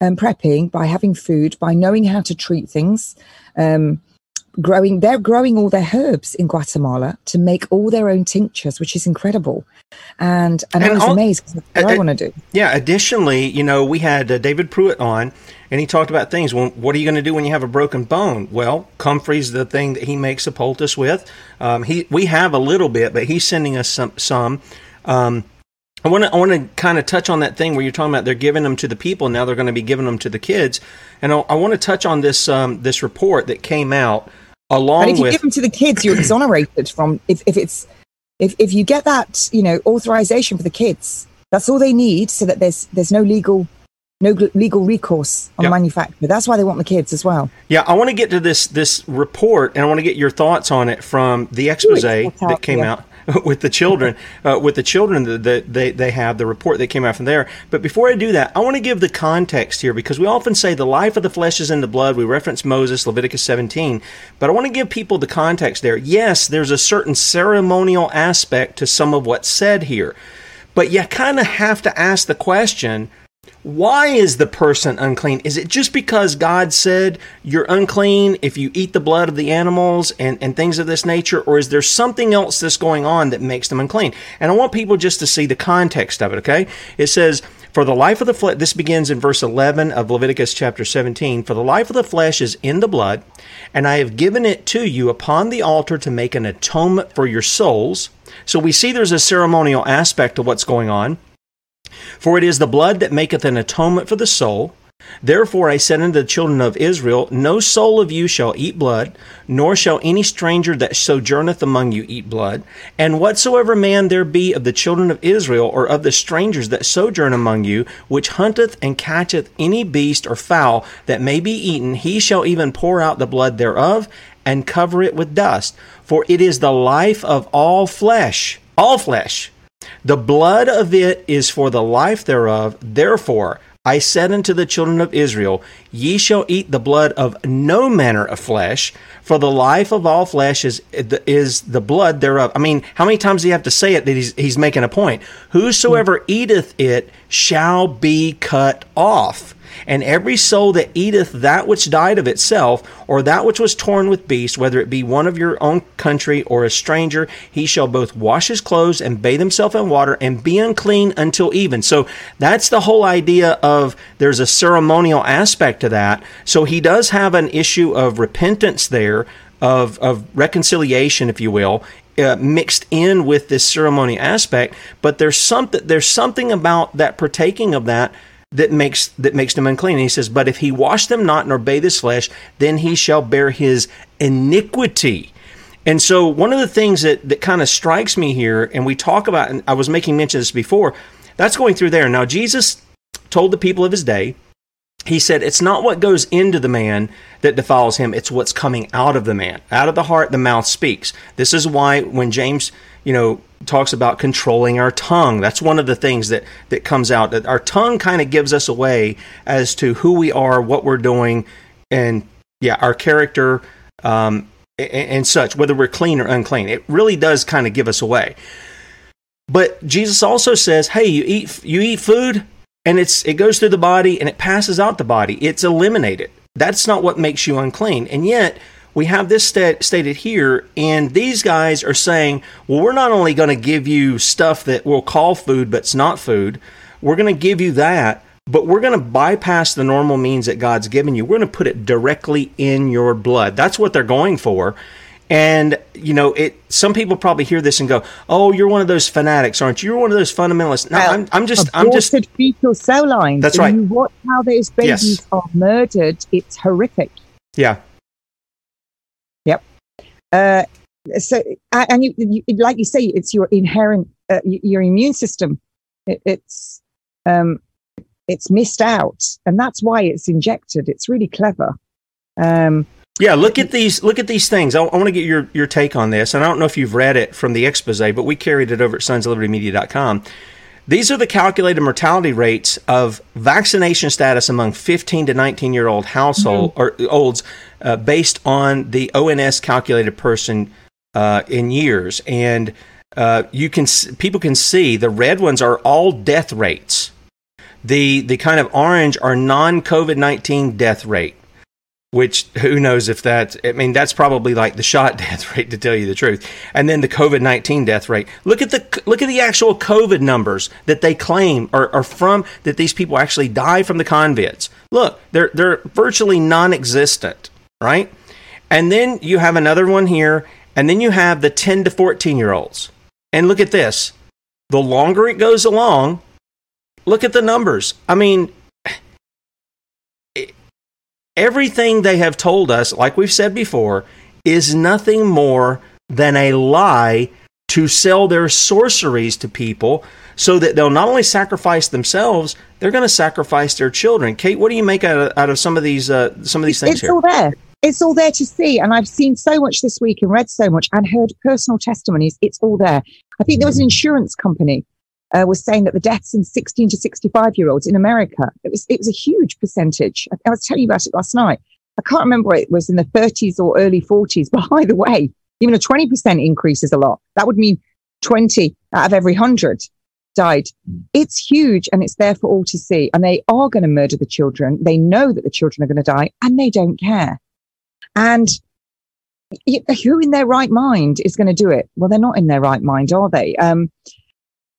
um, prepping, by having food, by knowing how to treat things. Um, growing they're growing all their herbs in Guatemala to make all their own tinctures which is incredible. And and, and I was all, amazed what uh, I want to do. yeah additionally you know we had uh, David Pruitt on and he talked about things. Well what are you going to do when you have a broken bone? Well comfrey's the thing that he makes a poultice with. Um, he we have a little bit but he's sending us some some. Um, I want to I want to kind of touch on that thing where you're talking about they're giving them to the people now they're going to be giving them to the kids, and I, I want to touch on this um, this report that came out along but if you with, give them to the kids, you're exonerated from if, if it's if if you get that you know authorization for the kids, that's all they need, so that there's there's no legal no legal recourse on yep. the manufacturer. That's why they want the kids as well. Yeah, I want to get to this this report, and I want to get your thoughts on it from the expose that came yeah. out. with the children, uh, with the children that they, they have, the report that came out from there. But before I do that, I want to give the context here because we often say the life of the flesh is in the blood. We reference Moses, Leviticus 17. But I want to give people the context there. Yes, there's a certain ceremonial aspect to some of what's said here. But you kind of have to ask the question why is the person unclean? Is it just because God said you're unclean if you eat the blood of the animals and, and things of this nature? Or is there something else that's going on that makes them unclean? And I want people just to see the context of it, okay? It says, For the life of the flesh, this begins in verse 11 of Leviticus chapter 17. For the life of the flesh is in the blood, and I have given it to you upon the altar to make an atonement for your souls. So we see there's a ceremonial aspect to what's going on. For it is the blood that maketh an atonement for the soul. Therefore I said unto the children of Israel, No soul of you shall eat blood, nor shall any stranger that sojourneth among you eat blood. And whatsoever man there be of the children of Israel, or of the strangers that sojourn among you, which hunteth and catcheth any beast or fowl that may be eaten, he shall even pour out the blood thereof, and cover it with dust. For it is the life of all flesh, all flesh. The blood of it is for the life thereof. Therefore, I said unto the children of Israel, Ye shall eat the blood of no manner of flesh, for the life of all flesh is is the blood thereof. I mean, how many times do you have to say it that he's he's making a point? Whosoever eateth it shall be cut off. And every soul that eateth that which died of itself, or that which was torn with beasts, whether it be one of your own country or a stranger, he shall both wash his clothes and bathe himself in water and be unclean until even. So that's the whole idea of there's a ceremonial aspect to that. So he does have an issue of repentance there, of, of reconciliation, if you will, uh, mixed in with this ceremony aspect. But there's something there's something about that partaking of that that makes that makes them unclean. And he says, But if he wash them not nor bathe his flesh, then he shall bear his iniquity. And so one of the things that, that kind of strikes me here, and we talk about, and I was making mention of this before, that's going through there. Now Jesus told the people of his day, he said, It's not what goes into the man that defiles him, it's what's coming out of the man. Out of the heart, the mouth speaks. This is why when James, you know, talks about controlling our tongue. That's one of the things that, that comes out. That our tongue kind of gives us away as to who we are, what we're doing, and yeah, our character um, and, and such, whether we're clean or unclean. It really does kind of give us away. But Jesus also says, "Hey, you eat you eat food, and it's it goes through the body and it passes out the body. It's eliminated. That's not what makes you unclean. And yet." We have this stat- stated here, and these guys are saying, well, we're not only going to give you stuff that we'll call food, but it's not food. We're going to give you that, but we're going to bypass the normal means that God's given you. We're going to put it directly in your blood. That's what they're going for. And you know, it. Some people probably hear this and go, "Oh, you're one of those fanatics, aren't you? You're one of those fundamentalists." No, well, I'm, I'm just, I'm just fetal cell lines. That's right. You watch how those babies yes. are murdered. It's horrific. Yeah, uh, so, and you, you, like you say, it's your inherent, uh, your immune system. It, it's, um, it's missed out, and that's why it's injected. It's really clever. Um, yeah, look at these. Look at these things. I, I want to get your your take on this, and I don't know if you've read it from the expose, but we carried it over at sonslibertymedia.com. These are the calculated mortality rates of vaccination status among 15 to 19 year old household mm-hmm. or olds uh, based on the ONS calculated person uh, in years, and uh, you can people can see the red ones are all death rates. The the kind of orange are non COVID nineteen death rate which who knows if that i mean that's probably like the shot death rate to tell you the truth. And then the covid-19 death rate. Look at the look at the actual covid numbers that they claim are, are from that these people actually die from the convicts. Look they're they're virtually non-existent right? And then you have another one here and then you have the 10 to 14 year olds. And look at this. The longer it goes along look at the numbers. I mean everything they have told us, like we've said before, is nothing more than a lie to sell their sorceries to people so that they'll not only sacrifice themselves, they're going to sacrifice their children. Kate, what do you make out of, out of some of these uh, some of these things it's here? all there. It's all there to see, and I've seen so much this week and read so much and heard personal testimonies. It's all there. I think there was an insurance company uh, was saying that the deaths in 16 to 65 year olds in America, it was, it was a huge percentage. I, I was telling you about it last night. I can't remember it was in the 30s or early 40s, but by the way, even a 20% increase is a lot. That would mean 20 out of every 100 died. It's huge and it's there for all to see. And they are going to murder the children. They know that the children are going to die and they don't care. And who in their right mind is going to do it? Well, they're not in their right mind, are they? Um,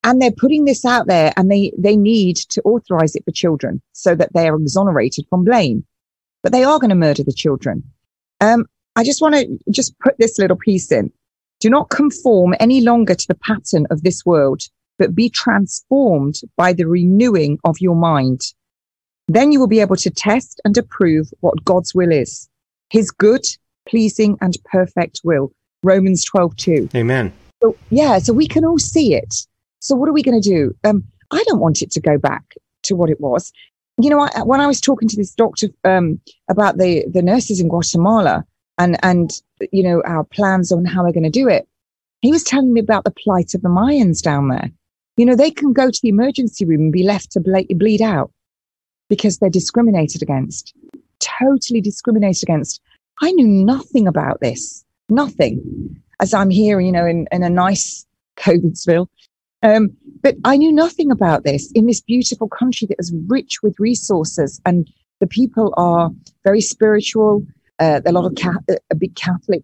and they're putting this out there and they, they need to authorize it for children so that they are exonerated from blame. But they are going to murder the children. Um, I just want to just put this little piece in. Do not conform any longer to the pattern of this world, but be transformed by the renewing of your mind. Then you will be able to test and approve what God's will is, his good, pleasing, and perfect will. Romans 12, 2. Amen. So, yeah, so we can all see it. So what are we going to do? Um, I don't want it to go back to what it was. You know, I, when I was talking to this doctor um, about the the nurses in Guatemala and and you know our plans on how we're going to do it, he was telling me about the plight of the Mayans down there. You know, they can go to the emergency room and be left to ble- bleed out. because they're discriminated against, totally discriminated against. I knew nothing about this, nothing. As I'm here, you know, in, in a nice COVIDsville. Um, but I knew nothing about this in this beautiful country that is rich with resources and the people are very spiritual. Uh, a lot of ca- a big Catholic,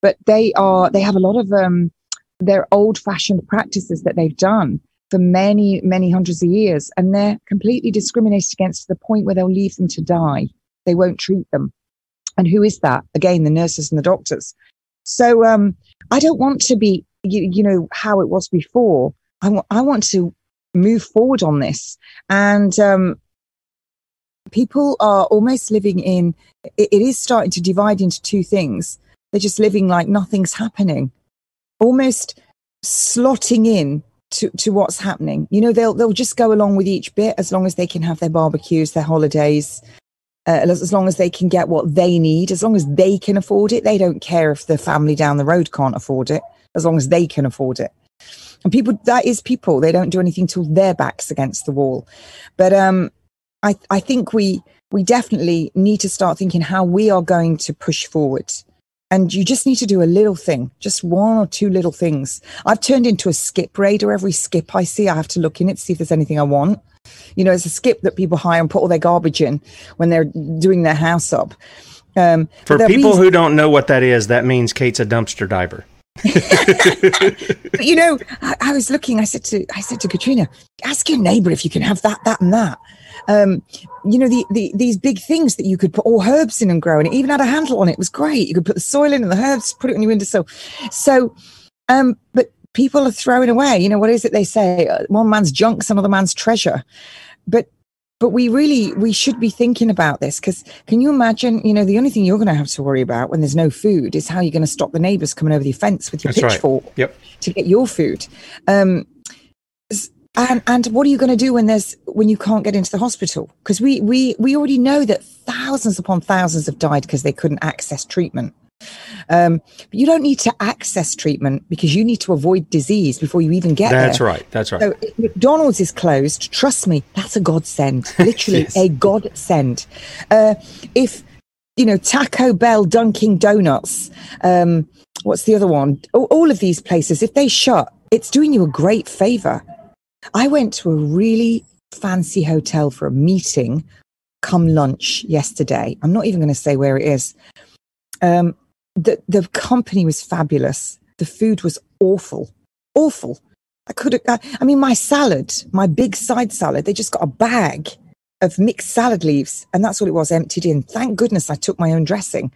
but they are they have a lot of um, their old fashioned practices that they've done for many many hundreds of years, and they're completely discriminated against to the point where they'll leave them to die. They won't treat them. And who is that? Again, the nurses and the doctors. So um, I don't want to be you, you know how it was before. I, w- I want to move forward on this. And um, people are almost living in it, it is starting to divide into two things. They're just living like nothing's happening. Almost slotting in to, to what's happening. You know they'll they'll just go along with each bit as long as they can have their barbecues their holidays uh, as, as long as they can get what they need as long as they can afford it. They don't care if the family down the road can't afford it as long as they can afford it and people that is people they don't do anything till their backs against the wall but um I, I think we we definitely need to start thinking how we are going to push forward. And you just need to do a little thing, just one or two little things. I've turned into a skip raider. Every skip I see, I have to look in it, to see if there's anything I want. You know, it's a skip that people hire and put all their garbage in when they're doing their house up. Um, For people who don't know what that is, that means Kate's a dumpster diver. But you know, I, I, was looking. I said to I said to Katrina, ask your neighbour if you can have that, that, and that um, you know, the, the, these big things that you could put all herbs in and grow, and it even had a handle on it. It was great. You could put the soil in and the herbs, put it on your windowsill. So, um, but people are throwing away. You know, what is it they say? Uh, one man's junk's another man's treasure. But but we really we should be thinking about this because can you imagine you know the only thing you're going to have to worry about when there's no food is how you're going to stop the neighbors coming over the fence with your That's pitchfork right. yep. to get your food um, and and what are you going to do when there's when you can't get into the hospital? Because we we we already know that thousands upon thousands have died because they couldn't access treatment. Um, but you don't need to access treatment because you need to avoid disease before you even get that's there. That's right. That's right. So if McDonald's is closed, trust me, that's a godsend. Literally yes. a godsend. Uh, if you know Taco Bell, Dunkin' Donuts, um, what's the other one? All, all of these places, if they shut, it's doing you a great favor I went to a really fancy hotel for a meeting come lunch yesterday. I'm not even going to say where it is. Um, the, the company was fabulous. The food was awful, awful. I could have, I, mean, my salad, my big side salad, they just got a bag of mixed salad leaves and that's what it was emptied in. Thank goodness I took my own dressing.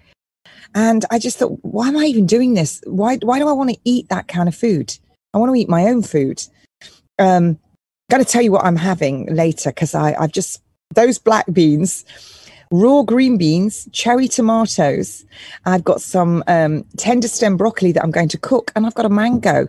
And I just thought, why am I even doing this? Why, why do I want to eat that kind of food? I want to eat my own food um, going to tell you what I'm having later because I've just those black beans, raw green beans, cherry tomatoes. I've got some um, tender stem broccoli that I'm going to cook, and I've got a mango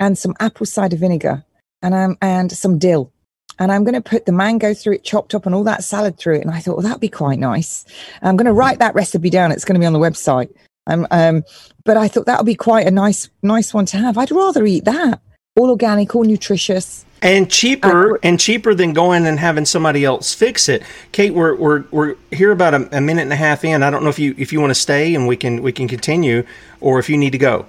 and some apple cider vinegar and um, and some dill. And I'm going to put the mango through it, chopped up, and all that salad through it. And I thought, well, that'd be quite nice. I'm going to write that recipe down. It's going to be on the website. Um, um, but I thought that would be quite a nice, nice one to have. I'd rather eat that all organic, all nutritious. And cheaper, uh, and cheaper than going and having somebody else fix it. Kate, we're we're we're here about a, a minute and a half in. I don't know if you if you want to stay and we can we can continue, or if you need to go.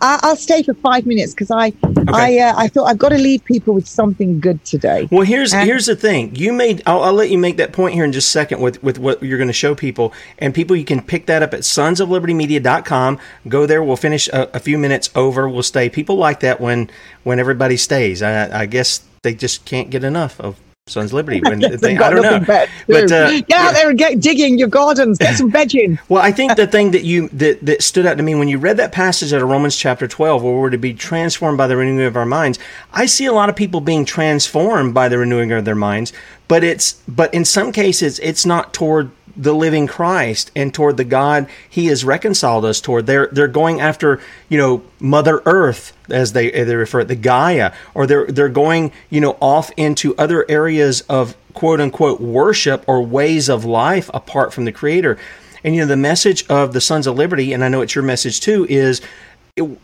I, will stay for five minutes because I, okay. I, uh, I thought I've got to leave people with something good today. Well, here's and, here's the thing. You made. I'll, I'll, let you make that point here in just a second with with what you're going to show people, and people you can pick that up at sonsoflibertymedia.com. Go there. We'll finish a, a few minutes over. We'll stay. People like that when when everybody stays. I, I guess they just can't get enough of Sons Liberty. When they, I don't know, but uh, get out there and get digging your gardens, get some veg in. well, I think the thing that you that, that stood out to me when you read that passage out of Romans chapter twelve, where we're to be transformed by the renewing of our minds, I see a lot of people being transformed by the renewing of their minds, but it's but in some cases it's not toward the living Christ and toward the God He has reconciled us toward. They're they're going after you know Mother Earth as they they refer it the Gaia, or they're they're going you know off into other areas of quote unquote worship or ways of life apart from the Creator. And you know the message of the Sons of Liberty, and I know it's your message too, is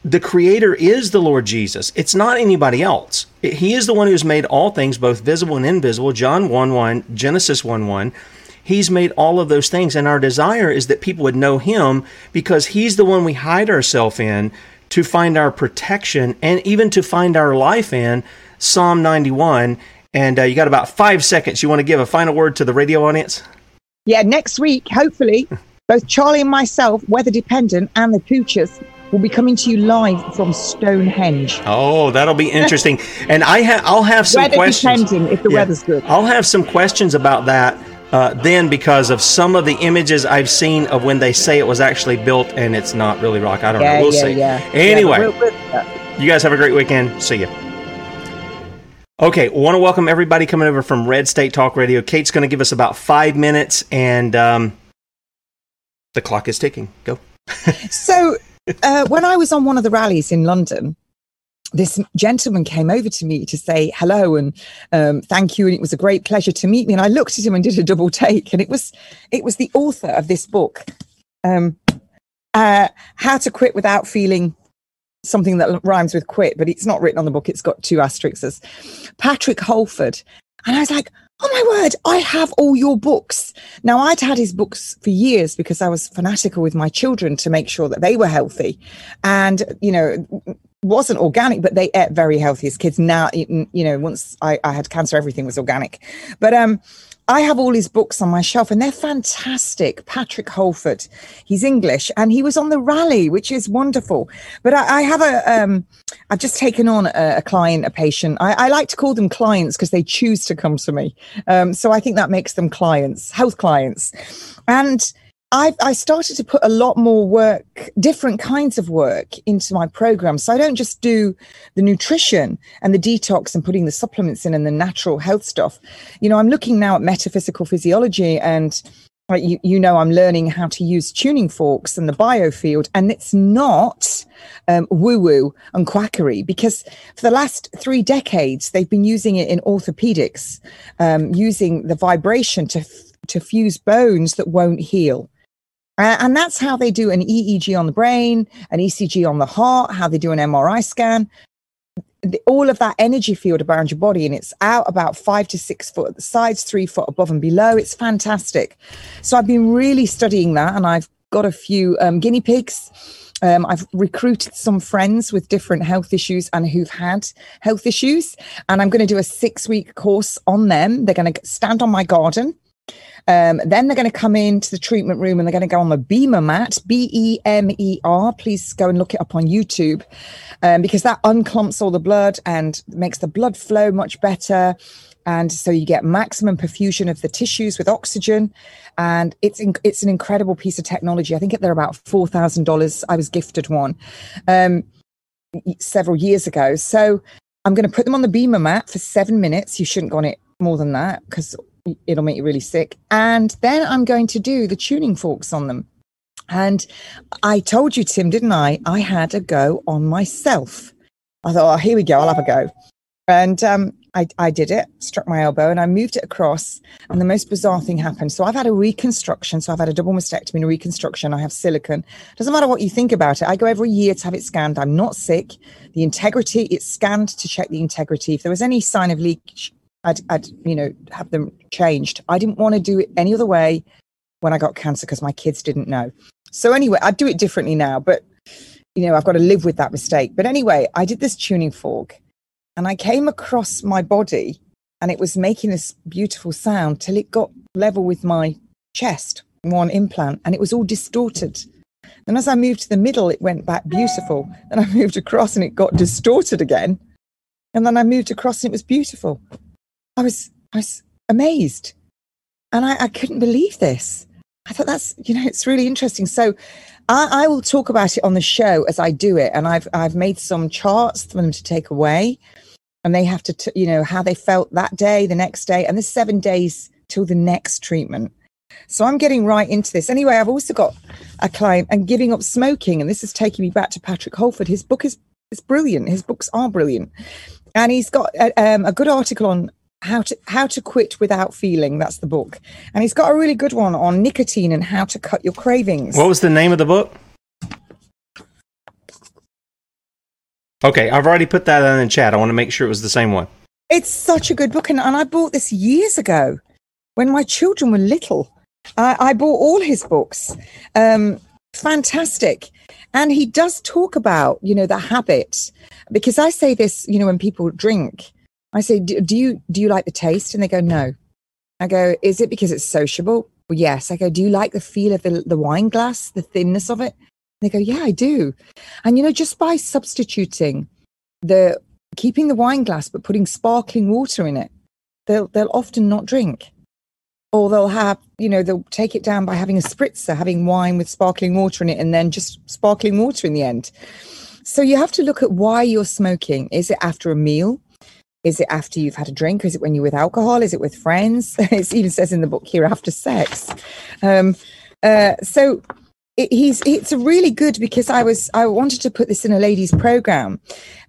the creator is the Lord Jesus. It's not anybody else. He is the one who's made all things, both visible and invisible. John 1 1, Genesis 1 1. He's made all of those things. And our desire is that people would know Him because He's the one we hide ourselves in to find our protection and even to find our life in. Psalm 91. And uh, you got about five seconds. You want to give a final word to the radio audience? Yeah, next week, hopefully, both Charlie and myself, weather dependent, and the Poochers will be coming to you live from Stonehenge. Oh, that'll be interesting. and I ha- I'll have some weather questions. depending if the Yeah. weather's good. I'll have some questions about that uh, then because of some of the images I've seen of when they say it was actually built and it's not really rock. I don't yeah, know. We'll yeah, see. yeah. Anyway, we'll- you guys have a great weekend. See you. Okay, want to welcome everybody coming over from Red State Talk Radio. Kate's going to give us about five minutes, and um, the clock is ticking. Go. so uh, when I was on one of the rallies in London, this gentleman came over to me to say hello and um, thank you, and it was a great pleasure to meet me. And I looked at him and did a double take, and it was it was the author of this book, um, uh, "How to Quit Without Feeling." Something that rhymes with quit, but it's not written on the book. It's got two asterisks. Patrick Holford. And I was like, oh my word, I have all your books. Now, I'd had his books for years because I was fanatical with my children to make sure that they were healthy. And, you know, wasn't organic, but they ate very healthy as kids. Now, you know, once I, I had cancer, everything was organic. But um, I have all his books on my shelf and they're fantastic. Patrick Holford, he's English and he was on the rally, which is wonderful. But I, I have a, um, I've just taken on a, a client, a patient. I, I like to call them clients because they choose to come to me. Um, so I think that makes them clients, health clients. And I, I started to put a lot more work, different kinds of work into my program. So I don't just do the nutrition and the detox and putting the supplements in and the natural health stuff. You know, I'm looking now at metaphysical physiology and uh, you, you know, I'm learning how to use tuning forks and the biofield. And it's not um, woo woo and quackery because for the last three decades, they've been using it in orthopedics, um, using the vibration to, f- to fuse bones that won't heal. Uh, and that's how they do an EEG on the brain, an ECG on the heart, how they do an MRI scan. All of that energy field around your body, and it's out about five to six foot at the sides, three foot above and below. It's fantastic. So I've been really studying that, and I've got a few um, guinea pigs. Um, I've recruited some friends with different health issues and who've had health issues, and I'm going to do a six week course on them. They're going to stand on my garden. Um, then they're going to come into the treatment room and they're going to go on the BEMER mat, B E M E R. Please go and look it up on YouTube um, because that unclumps all the blood and makes the blood flow much better. And so you get maximum perfusion of the tissues with oxygen. And it's in, it's an incredible piece of technology. I think they're about four thousand dollars. I was gifted one um, several years ago. So I'm going to put them on the BEMER mat for seven minutes. You shouldn't go on it more than that because it'll make you really sick. And then I'm going to do the tuning forks on them. And I told you, Tim, didn't I? I had a go on myself. I thought, oh, here we go, I'll have a go. And um, I, I did it, struck my elbow, and I moved it across. And the most bizarre thing happened. So I've had a reconstruction. So I've had a double mastectomy and a reconstruction. I have silicon. Doesn't matter what you think about it. I go every year to have it scanned. I'm not sick. The integrity, it's scanned to check the integrity. If there was any sign of leakage, I'd, I'd, you know, have them changed. I didn't want to do it any other way when I got cancer because my kids didn't know. So anyway, I'd do it differently now, but you know, I've got to live with that mistake. But anyway, I did this tuning fork and I came across my body and it was making this beautiful sound till it got level with my chest, one implant, and it was all distorted. Then as I moved to the middle, it went back beautiful. Then I moved across and it got distorted again. And then I moved across and it was beautiful. I was I was amazed, and I, I couldn't believe this. I thought that's you know it's really interesting. So I, I will talk about it on the show as I do it, and I've I've made some charts for them to take away, and they have to t- you know how they felt that day, the next day, and the seven days till the next treatment. So I'm getting right into this. Anyway, I've also got a client and giving up smoking, and this is taking me back to Patrick Holford. His book is is brilliant. His books are brilliant, and he's got a, um, a good article on how to how to quit without feeling. That's the book, and he's got a really good one on nicotine and how to cut your cravings. What was the name of the book? Okay, I've already put that in the chat. I want to make sure it was the same one. It's such a good book, and, and I bought this years ago when my children were little. I, I bought all his books. Um, fantastic. And he does talk about, you know, the habit because I say this, you know, when people drink, I say, do you, do you like the taste? And they go, no. I go, is it because it's sociable? Well, yes. I go, do you like the feel of the, the wine glass, the thinness of it? And they go, yeah, I do. And, you know, just by substituting the, keeping the wine glass, but putting sparkling water in it, they'll, they'll often not drink or they'll have, you know, they'll take it down by having a spritzer, having wine with sparkling water in it, and then just sparkling water in the end. So you have to look at why you're smoking. Is it after a meal? Is it after you've had a drink? Is it when you're with alcohol? Is it with friends? it even says in the book here after sex. Um, uh, so it, he's it's really good because I was I wanted to put this in a ladies program,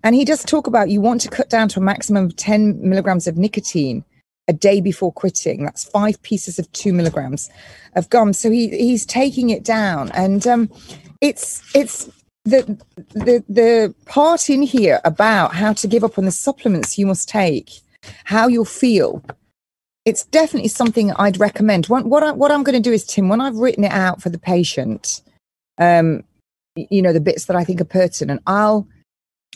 and he does talk about you want to cut down to a maximum of ten milligrams of nicotine a day before quitting. That's five pieces of two milligrams of gum. So he he's taking it down, and um, it's it's the the the part in here about how to give up on the supplements you must take, how you'll feel. It's definitely something I'd recommend. What what, I, what I'm going to do is, Tim, when I've written it out for the patient, um, you know, the bits that I think are pertinent, I'll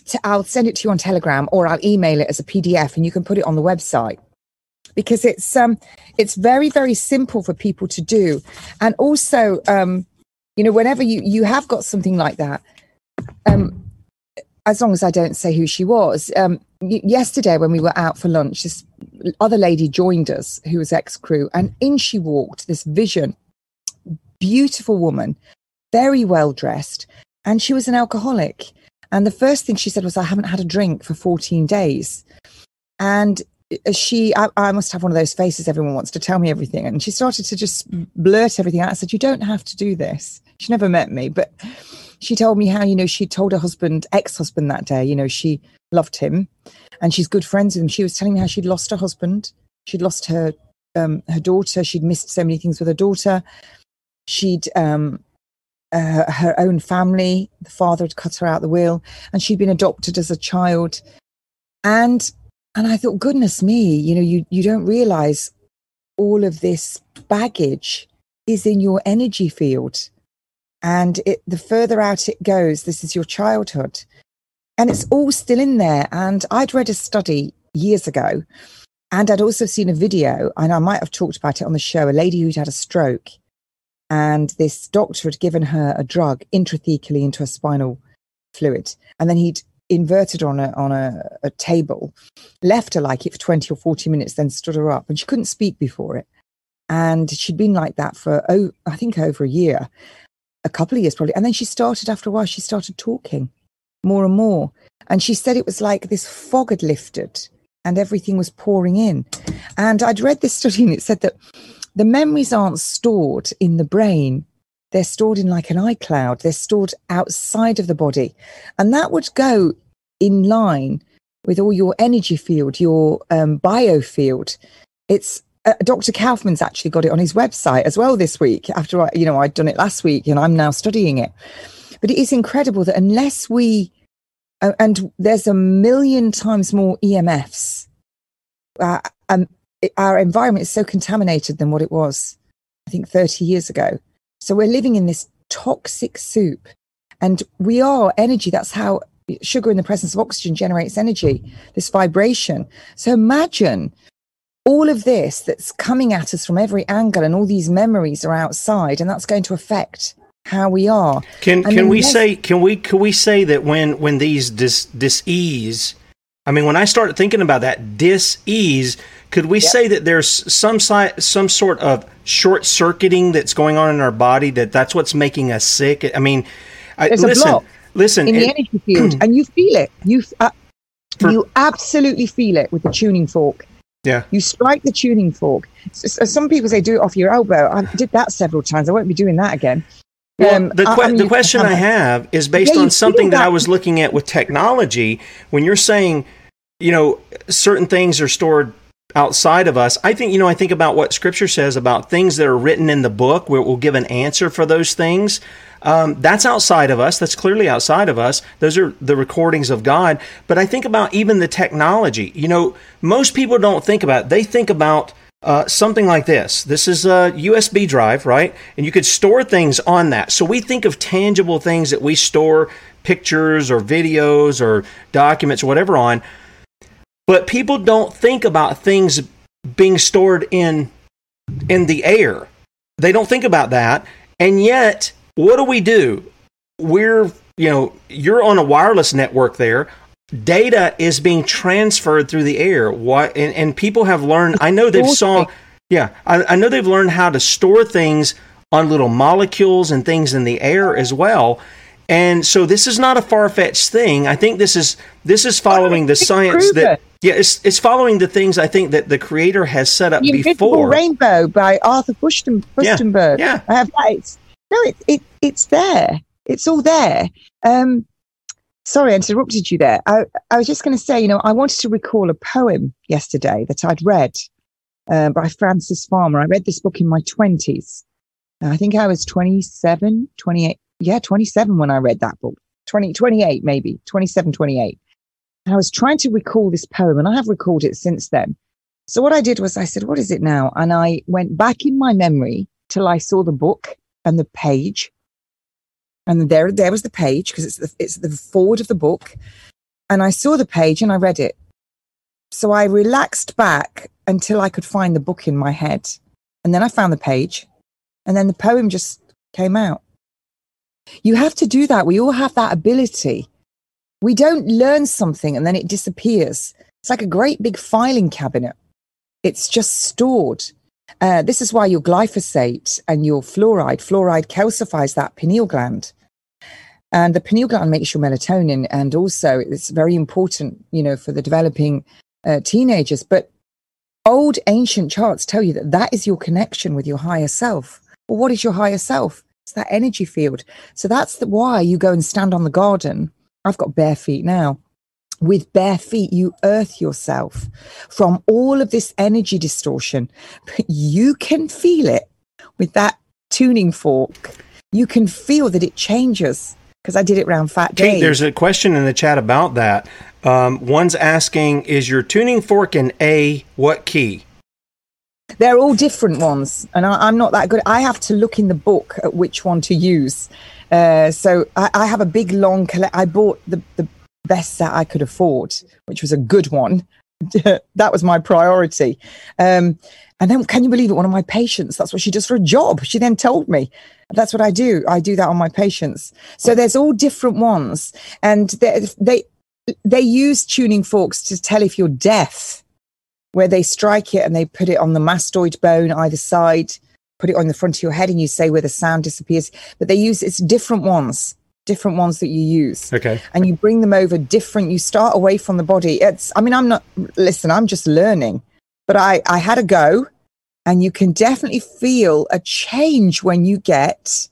t- I'll send it to you on Telegram or I'll email it as a PDF, and you can put it on the website because it's um it's very very simple for people to do and also um you know whenever you you have got something like that um as long as i don't say who she was um y- yesterday when we were out for lunch this other lady joined us who was ex crew and in she walked this vision. Beautiful woman very well dressed and she was an alcoholic. And the first thing she said was i haven't had a drink for 14 days. And she I, I, must have one of those faces everyone wants to tell me everything. And she started to just blurt everything out. I said you don't have to do this. She never met me but she told me how you know she told her husband ex-husband that day you know she loved him and she's good friends with him. She was telling me how she'd lost her husband. She'd lost her um, her daughter. She'd missed so many things with her daughter. She'd um, uh, her own family the father had cut her out the will and she'd been adopted as a child. And and I thought, goodness me, you know, you, you don't realize all of this baggage is in your energy field. And it, the further out it goes, this is your childhood. And it's all still in there. And I'd read a study years ago, and I'd also seen a video, and I might have talked about it on the show a lady who'd had a stroke. And this doctor had given her a drug intrathecally into a spinal fluid. And then he'd inverted on a on a, a, table, left her like it for 20 or 40 minutes, then stood her up. And she couldn't speak before it. And she'd been like that for, oh, I think over a year, a couple of years probably. And then she started, after a while, she started talking more and more. And she said it was like this fog had lifted and everything was pouring in. And I'd read this study and it said that the memories aren't stored in the brain they're stored in like an iCloud. They're stored outside of the body. And that would go in line with all your energy field, your um, biofield. It's uh, Dr. Kaufman's actually got it on his website as well this week after I, you know, I'd done it last week and I'm now studying it. But it is incredible that unless we, uh, and there's a million times more EMFs, uh, um, it, our environment is so contaminated than what it was, I think, 30 years ago. So we're living in this toxic soup. And we are energy. That's how sugar in the presence of oxygen generates energy, this vibration. So imagine all of this that's coming at us from every angle and all these memories are outside and that's going to affect how we are. Can can we say can we can we say that when when these dis dis-ease I mean when I started thinking about that dis-ease could we yep. say that there's some si- some sort of short circuiting that's going on in our body that that's what's making us sick? I mean, I, there's listen, a block listen, in the energy field, and you feel it. You uh, for, you absolutely feel it with the tuning fork. Yeah, you strike the tuning fork. So, some people say do it off your elbow. I did that several times. I won't be doing that again. Well, um, the, que- I mean, the question I have is based yeah, on something that. that I was looking at with technology. When you're saying, you know, certain things are stored outside of us. I think, you know, I think about what scripture says about things that are written in the book where it will give an answer for those things. Um, that's outside of us. That's clearly outside of us. Those are the recordings of God. But I think about even the technology. You know, most people don't think about it. They think about uh, something like this. This is a USB drive, right? And you could store things on that. So we think of tangible things that we store pictures or videos or documents or whatever on. But people don't think about things being stored in in the air. They don't think about that. And yet, what do we do? We're, you know, you're on a wireless network there. Data is being transferred through the air. What and, and people have learned I know they've saw yeah, I, I know they've learned how to store things on little molecules and things in the air as well. And so this is not a far fetched thing. I think this is this is following the science that yeah, it's it's following the things I think that the creator has set up the Invisible before. Rainbow by Arthur Fusten, Firstenberg. Yeah, yeah. I have that. It's, no, it, it it's there. It's all there. Um, sorry, I interrupted you there. I, I was just going to say, you know, I wanted to recall a poem yesterday that I'd read uh, by Frances Farmer. I read this book in my twenties. I think I was 27, 28, yeah, 27 when I read that book, 20, 28 maybe, 27, 28. And I was trying to recall this poem and I have recalled it since then. So what I did was I said, what is it now? And I went back in my memory till I saw the book and the page. And there, there was the page because it's the, it's the forward of the book. And I saw the page and I read it. So I relaxed back until I could find the book in my head. And then I found the page and then the poem just came out. You have to do that. We all have that ability. We don't learn something and then it disappears. It's like a great big filing cabinet. It's just stored. Uh, this is why your glyphosate and your fluoride, fluoride calcifies that pineal gland. And the pineal gland makes your melatonin. And also, it's very important, you know, for the developing uh, teenagers. But old ancient charts tell you that that is your connection with your higher self. Well, what is your higher self? It's that energy field. So that's the, why you go and stand on the garden. I've got bare feet now. With bare feet, you earth yourself from all of this energy distortion. But you can feel it with that tuning fork. You can feel that it changes because I did it around Fat Day. Kate, there's a question in the chat about that. Um, one's asking, is your tuning fork in A what key? They're all different ones, and I, am not that good. I have to look in the book at which one to use. Uh, so I, I, have a big long collect. I bought the the best that I could afford, which was a good one. that was my priority. Um, and then, can you believe it? One of my patients, that's what she does for a job. She then told me, that's what I do. I do that on my patients. So there's all different ones. And they, they, they use tuning forks to tell if you're deaf where they strike it and they put it on the mastoid bone either side, put it on the front of your head, and you say where the sound disappears. But they use it's different ones, different ones that you use. Okay. And you bring them over different. You start away from the body. It's. I mean, I'm not. Listen, I'm just learning, but I I had a go, and you can definitely feel a change when you get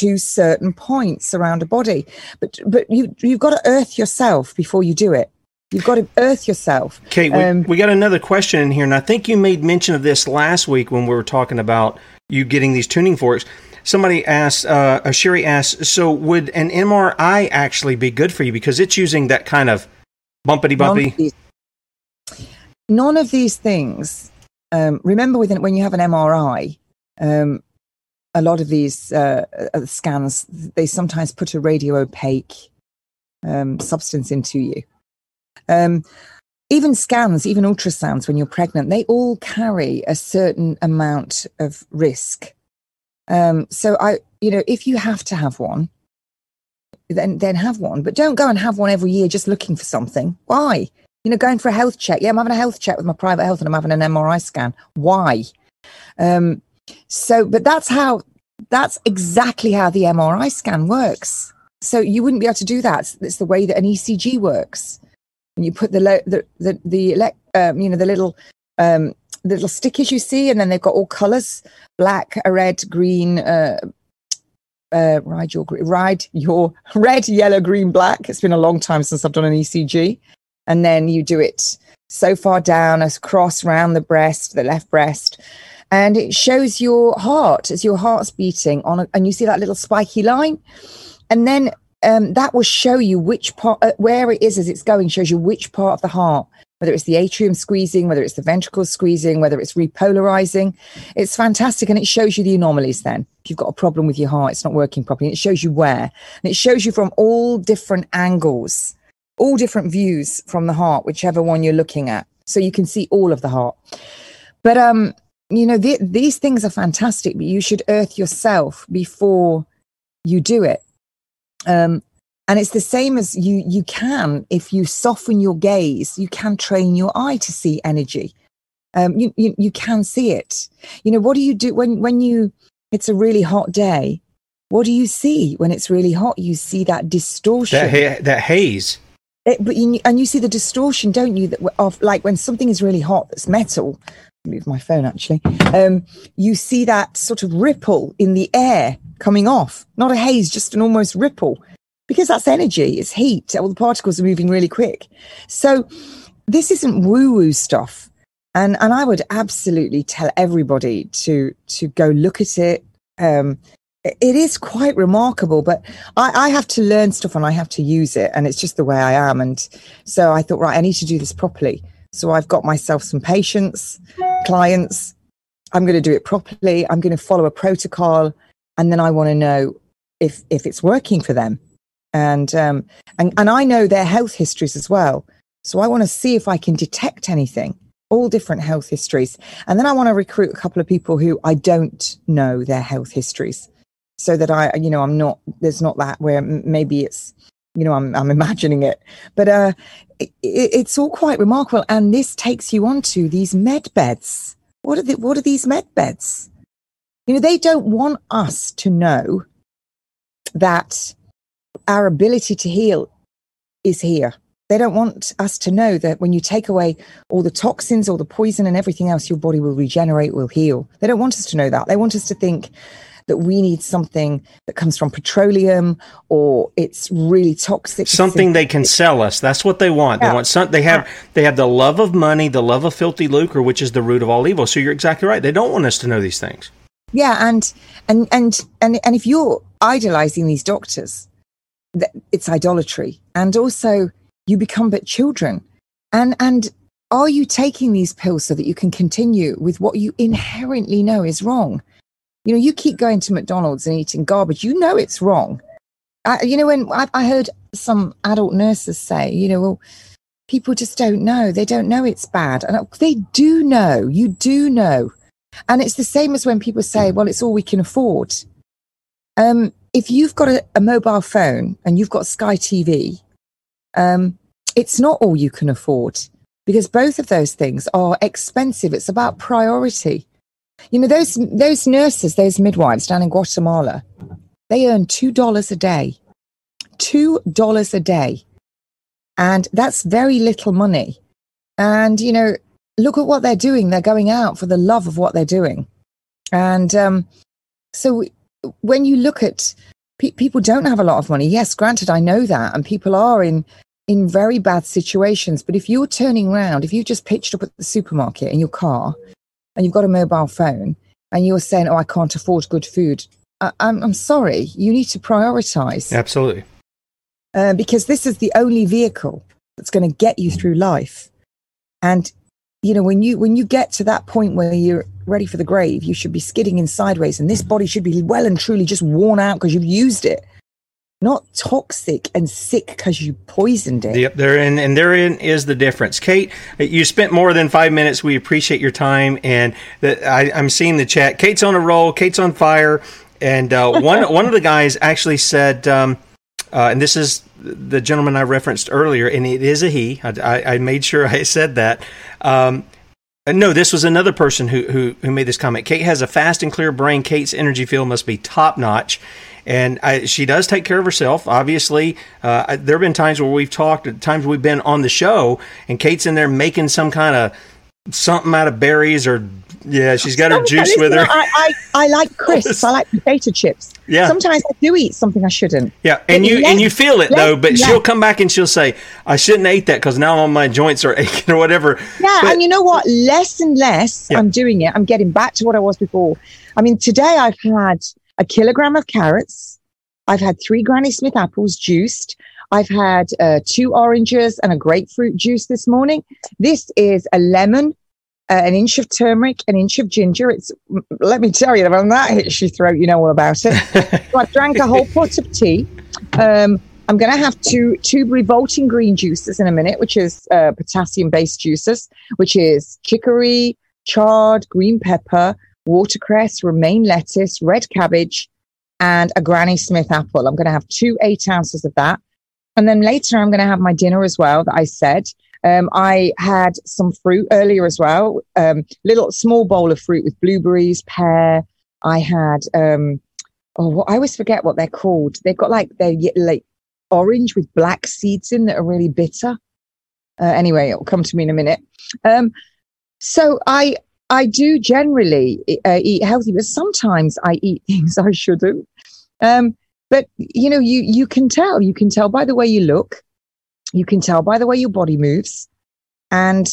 to certain points around a body. But but you you've got to earth yourself before you do it. You've got to earth yourself. Kate, we, um, we got another question in here, and I think you made mention of this last week when we were talking about you getting these tuning forks. Somebody asked, uh, Sherry asked, so would an MRI actually be good for you because it's using that kind of bumpity bumpy? None of these, none of these things. Um, remember, within, when you have an MRI, um, a lot of these uh, uh, scans, they sometimes put a radio opaque um, substance into you. Um, even scans, even ultrasounds when you're pregnant, they all carry a certain amount of risk. Um, so I, you know, if you have to have one, then then have one, but don't go and have one every year just looking for something. Why? You know, going for a health check. Yeah, I'm having a health check with my private health, and I'm having an MRI scan. Why? Um, so, but that's how. That's exactly how the MRI scan works. So you wouldn't be able to do that. It's the way that an ECG works and you put the the the, the elect, um, you know the little um, little stickers you see, and then they've got all colours: black, a red, green. Uh, uh, ride your ride your red, yellow, green, black. It's been a long time since I've done an ECG, and then you do it. so far down, across round the breast, the left breast. And it shows your heart as your heart's beating on, a, and you see that little spiky line. And then um, that will show you which part, uh, where it is as it's going, shows you which part of the heart, whether it's the atrium squeezing, whether it's the ventricle squeezing, whether it's repolarizing. It's fantastic. And it shows you the anomalies then. If you've got a problem with your heart, it's not working properly. It shows you where. And it shows you from all different angles, all different views from the heart, whichever one you're looking at. So you can see all of the heart. But, um, you know, th- these things are fantastic, but you should earth yourself before you do it um, and it's the same as you you can if you soften your gaze you can train your eye to see energy. Um, you, you you can see it. You know what do you do when when you it's a really hot day what do you see? When it's really hot you see that distortion. That, ha- that haze. It, but you, and you see the distortion don't you that of like when something is really hot that's metal. Move my phone actually. Um, you see that sort of ripple in the air coming off. Not a haze just an almost ripple because that's energy it's heat. All the particles are moving really quick. So this isn't woo woo stuff. And and i would absolutely tell everybody to to go look at it. Um, it is quite remarkable but I, I have to learn stuff and i have to use it and it's just the way i am. And so i thought right i need to do this properly. So I've got myself some patients, clients. I'm going to do it properly. I'm going to follow a protocol, and then I want to know if if it's working for them, and um, and and I know their health histories as well. So I want to see if I can detect anything, all different health histories, and then I want to recruit a couple of people who I don't know their health histories, so that I, you know, I'm not there's not that where maybe it's you know, I'm, I'm imagining it, but uh, it, it's all quite remarkable. And this takes you on to these med beds. What are, the, what are these med beds? You know, they don't want us to know that our ability to heal is here. They don't want us to know that when you take away all the toxins, all the poison, and everything else, your body will regenerate, will heal. They don't want us to know that. They want us to think that we need something that comes from petroleum or it's really toxic. Something they can sell us. That's what they want. Yeah. They want some, they have, they have the love of money, the love of filthy lucre, which is the root of all evil. So you're exactly right. They don't want us to know these things. Yeah. And, and, and, and, and if you're idolizing these doctors, it's idolatry. And also you become but children. And, and are you taking these pills so that you can continue with what you inherently know is wrong? You know, you keep going to McDonald's and eating garbage. You know it's wrong. I, you know, when I, I heard some adult nurses say, you know, well, people just don't know. They don't know it's bad. And they do know. You do know. And it's the same as when people say, well, it's all we can afford. Um, if you've got a, a, mobile phone and you've got Sky TV, um, it's not all you can afford because both of those things are expensive. It's about priority. You know, those those nurses, those midwives down in Guatemala, they earn two dollars a day. Two dollars a day. And that's very little money. And, you know, look at what they're doing. They're going out for the love of what they're doing. And um, so when you look at pe- people don't have a lot of money. Yes, granted, I know that. And people are in in very bad situations. But if you're turning around, if you just pitched up at the supermarket in your car and you've got a mobile phone and you're saying, oh, I can't afford good food, I, I'm, I'm sorry. You need to prioritize. Absolutely. Uh, because this is the only vehicle that's going to get you through life. And, you know, when you, when you get to that point where you're ready for the grave, you should be skidding in sideways and this body should be well and truly just worn out because you've used it not toxic and sick because you poisoned it. Yep, therein and therein is the difference. Kate, you spent more than five minutes. We appreciate your time, and the, I, am seeing the chat. Kate's on a roll. Kate's on fire, and uh, one one of the guys actually said, um, uh, and this is the gentleman I referenced earlier, and it is a he. I, I, I made sure I said that. Um, no, this was another person who, who who made this comment. Kate has a fast and clear brain. Kate's energy field must be top notch and I, she does take care of herself. Obviously, uh, there have been times where we've talked, times we've been on the show, and Kate's in there making some kind of something out of berries or yeah, she's got her juice with her. I, I, I like crisps. I like potato chips. Yeah. Sometimes I do eat something I shouldn't. Yeah, and But you less- and you feel it less- though, but yeah. she'll come back and she'll say, "I shouldn't eat that because now my joints are aching or whatever." Yeah, But- and you know what? Less and less Yeah. I'm doing it. I'm getting back to what I was before. I mean, today I've had a kilogram of carrots. I've had three Granny Smith apples juiced. I've had uh, two oranges and a grapefruit juice this morning. This is a lemon, uh, an inch of turmeric, an inch of ginger. It's let me tell you, when that hits your throat, you know all about it. so I drank a whole pot of tea. Um, I'm going to have two two revolting green juices in a minute, which is uh, potassium based juices, which is chicory, chard, green pepper, watercress, romaine lettuce, red cabbage, and a Granny Smith apple. I'm going to have two eight ounces of that. And then later, I'm going to have my dinner as well that I said. Um, I had some fruit earlier as well, um, little small bowl of fruit with blueberries, pear. I had, um, oh, I always forget what they're called. They've got like, they're like orange with black seeds in that are really bitter. Uh, anyway, it'll come to me in a minute. Um, so I, I do generally uh, eat healthy, but sometimes I eat things I shouldn't. Um, but you know, you you can tell. You can tell by the way you look. You can tell by the way your body moves, and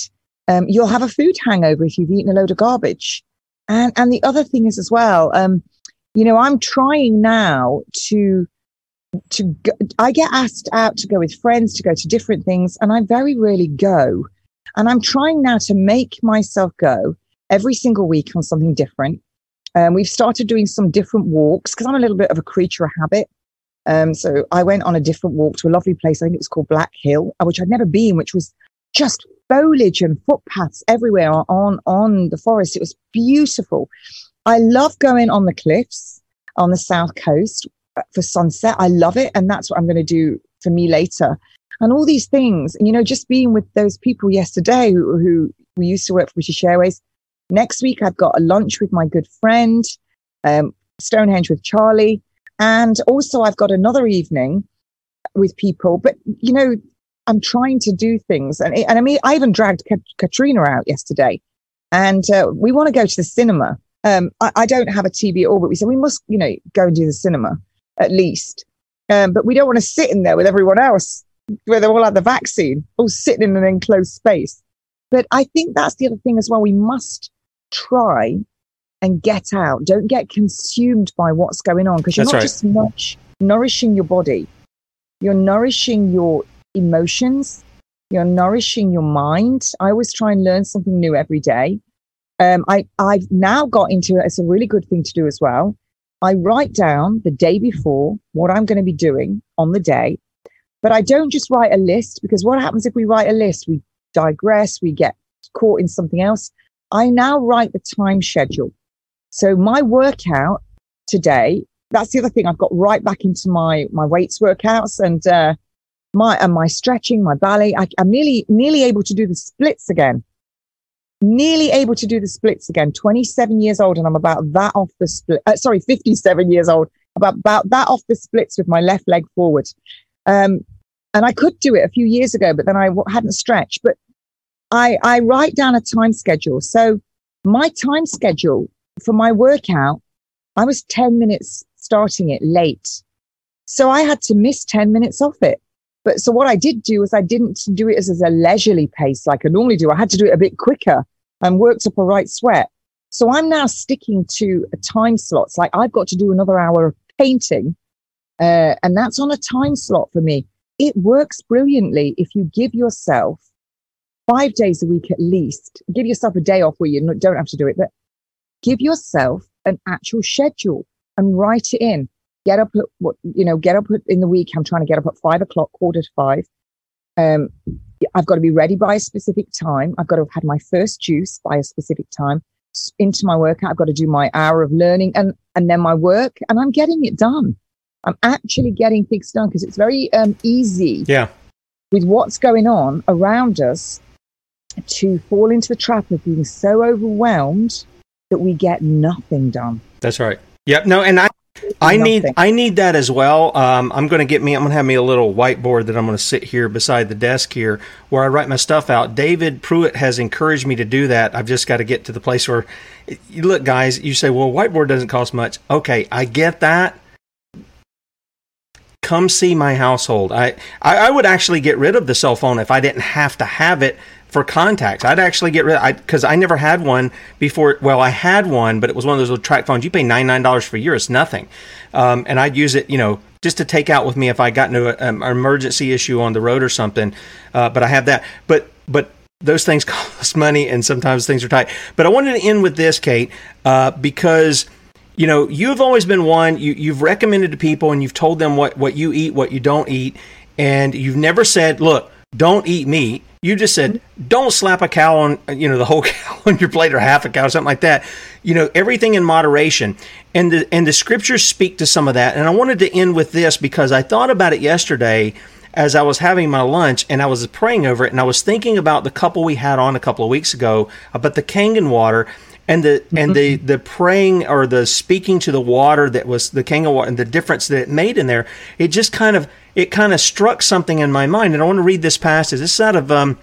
um, you'll have a food hangover if you've eaten a load of garbage. And and the other thing is as well. Um, you know, I'm trying now to to go, I get asked out to go with friends to go to different things, and I very rarely go. And I'm trying now to make myself go every single week on something different. Um, we've started doing some different walks because I'm a little bit of a creature of habit. Um, so I went on a different walk to a lovely place. I think it was called Black Hill, uh, which I'd never been, which was just foliage and footpaths everywhere on on the forest. It was beautiful. I love going on the cliffs on the south coast uh, for sunset. I love it, and that's what I'm going to do for me later. And all these things, you know, just being with those people yesterday who, who we used to work for British Airways. Next week, I've got a lunch with my good friend, um, Stonehenge with Charlie. And also, I've got another evening with people. But, you know, I'm trying to do things. And, and I mean, I even dragged Kat- Katrina out yesterday. And uh, we want to go to the cinema. Um, I, I don't have a TV at all, but we said we must, you know, go and do the cinema at least. Um, but we don't want to sit in there with everyone else where they're all had the vaccine, all sitting in an enclosed space. But I think that's the other thing as well. We must try and get out. Don't get consumed by what's going on because you're That's not right. just nourish, nourishing your body, you're nourishing your emotions, you're nourishing your mind. I always try and learn something new every day. Um, I, I've now got into it. It's a really good thing to do as well. I write down the day before what I'm going to be doing on the day, but I don't just write a list because what happens if we write a list? We digress, we get caught in something else. I now write the time schedule. So my workout today, that's the other thing I've got right back into my, my weights workouts and, uh, my, and my stretching, my ballet. I, I'm nearly, nearly able to do the splits again. Nearly able to do the splits again. 27 years old and I'm about that off the split. Uh, sorry, 57 years old. About, about that off the splits with my left leg forward. Um, and I could do it a few years ago, but then I w- hadn't stretched. But I, I write down a time schedule. So my time schedule for my workout, I was 10 minutes starting it late. So I had to miss 10 minutes off it. But so what I did do was I didn't do it as, as a leisurely pace like I normally do. I had to do it a bit quicker and worked up a right sweat. So I'm now sticking to time slots. Like I've got to do another hour of painting. Uh, and that's on a time slot for me. It works brilliantly if you give yourself five days a week at least. Give yourself a day off where you don't have to do it, but give yourself an actual schedule and write it in. Get up at what, you know, get up in the week. I'm trying to get up at five o'clock, quarter to five. Um, I've got to be ready by a specific time. I've got to have had my first juice by a specific time into my workout. I've got to do my hour of learning and, and then my work and I'm getting it done. I'm actually getting things done because it's very um, easy Yeah. with what's going on around us to fall into the trap of being so overwhelmed that we get nothing done. That's right. Yep. No, and I I need I need that as well. Um, I'm going to get me. I'm going to have me a little whiteboard that I'm going to sit here beside the desk here where I write my stuff out. David Pruitt has encouraged me to do that. I've just got to get to the place where, you look, guys. You say, well, whiteboard doesn't cost much. Okay, I get that. Come see my household. I, I, I would actually get rid of the cell phone if I didn't have to have it for contacts. I'd actually get rid of because I, I, never had one before. Well, I had one, but it was one of those little track phones. You pay ninety nine dollars for a year; it's nothing. Um, and I'd use it, you know, just to take out with me if I got into a, um, an emergency issue on the road or something. Uh, but I have that. But but those things cost money, and sometimes things are tight. But I wanted to end with this, Kate, uh, because you know you've always been one. You, you've recommended to people, and you've told them what what you eat, what you don't eat, and you've never said, "Look, don't eat meat." You just said, don't slap a cow on, you know, the whole cow on your plate or half a cow, or something like that. You know, everything in moderation. And the, and the scriptures speak to some of that. And I wanted to end with this because I thought about it yesterday as I was having my lunch and I was praying over it and I was thinking about the couple we had on a couple of weeks ago about the Kangen water and the mm-hmm. and the the praying or the speaking to the water that was the Kangen water and the difference that it made in there. It just kind of it kind of struck something in my mind, and I want to read this passage. This is out of um,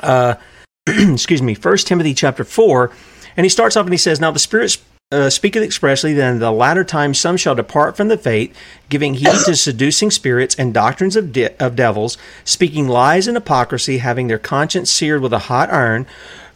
uh, excuse me, First Timothy chapter four, and he starts off and he says, "Now the Spirit uh, speaketh expressly that in the latter times some shall depart from the faith, giving heed to seducing spirits and doctrines of de- of devils, speaking lies and hypocrisy, having their conscience seared with a hot iron."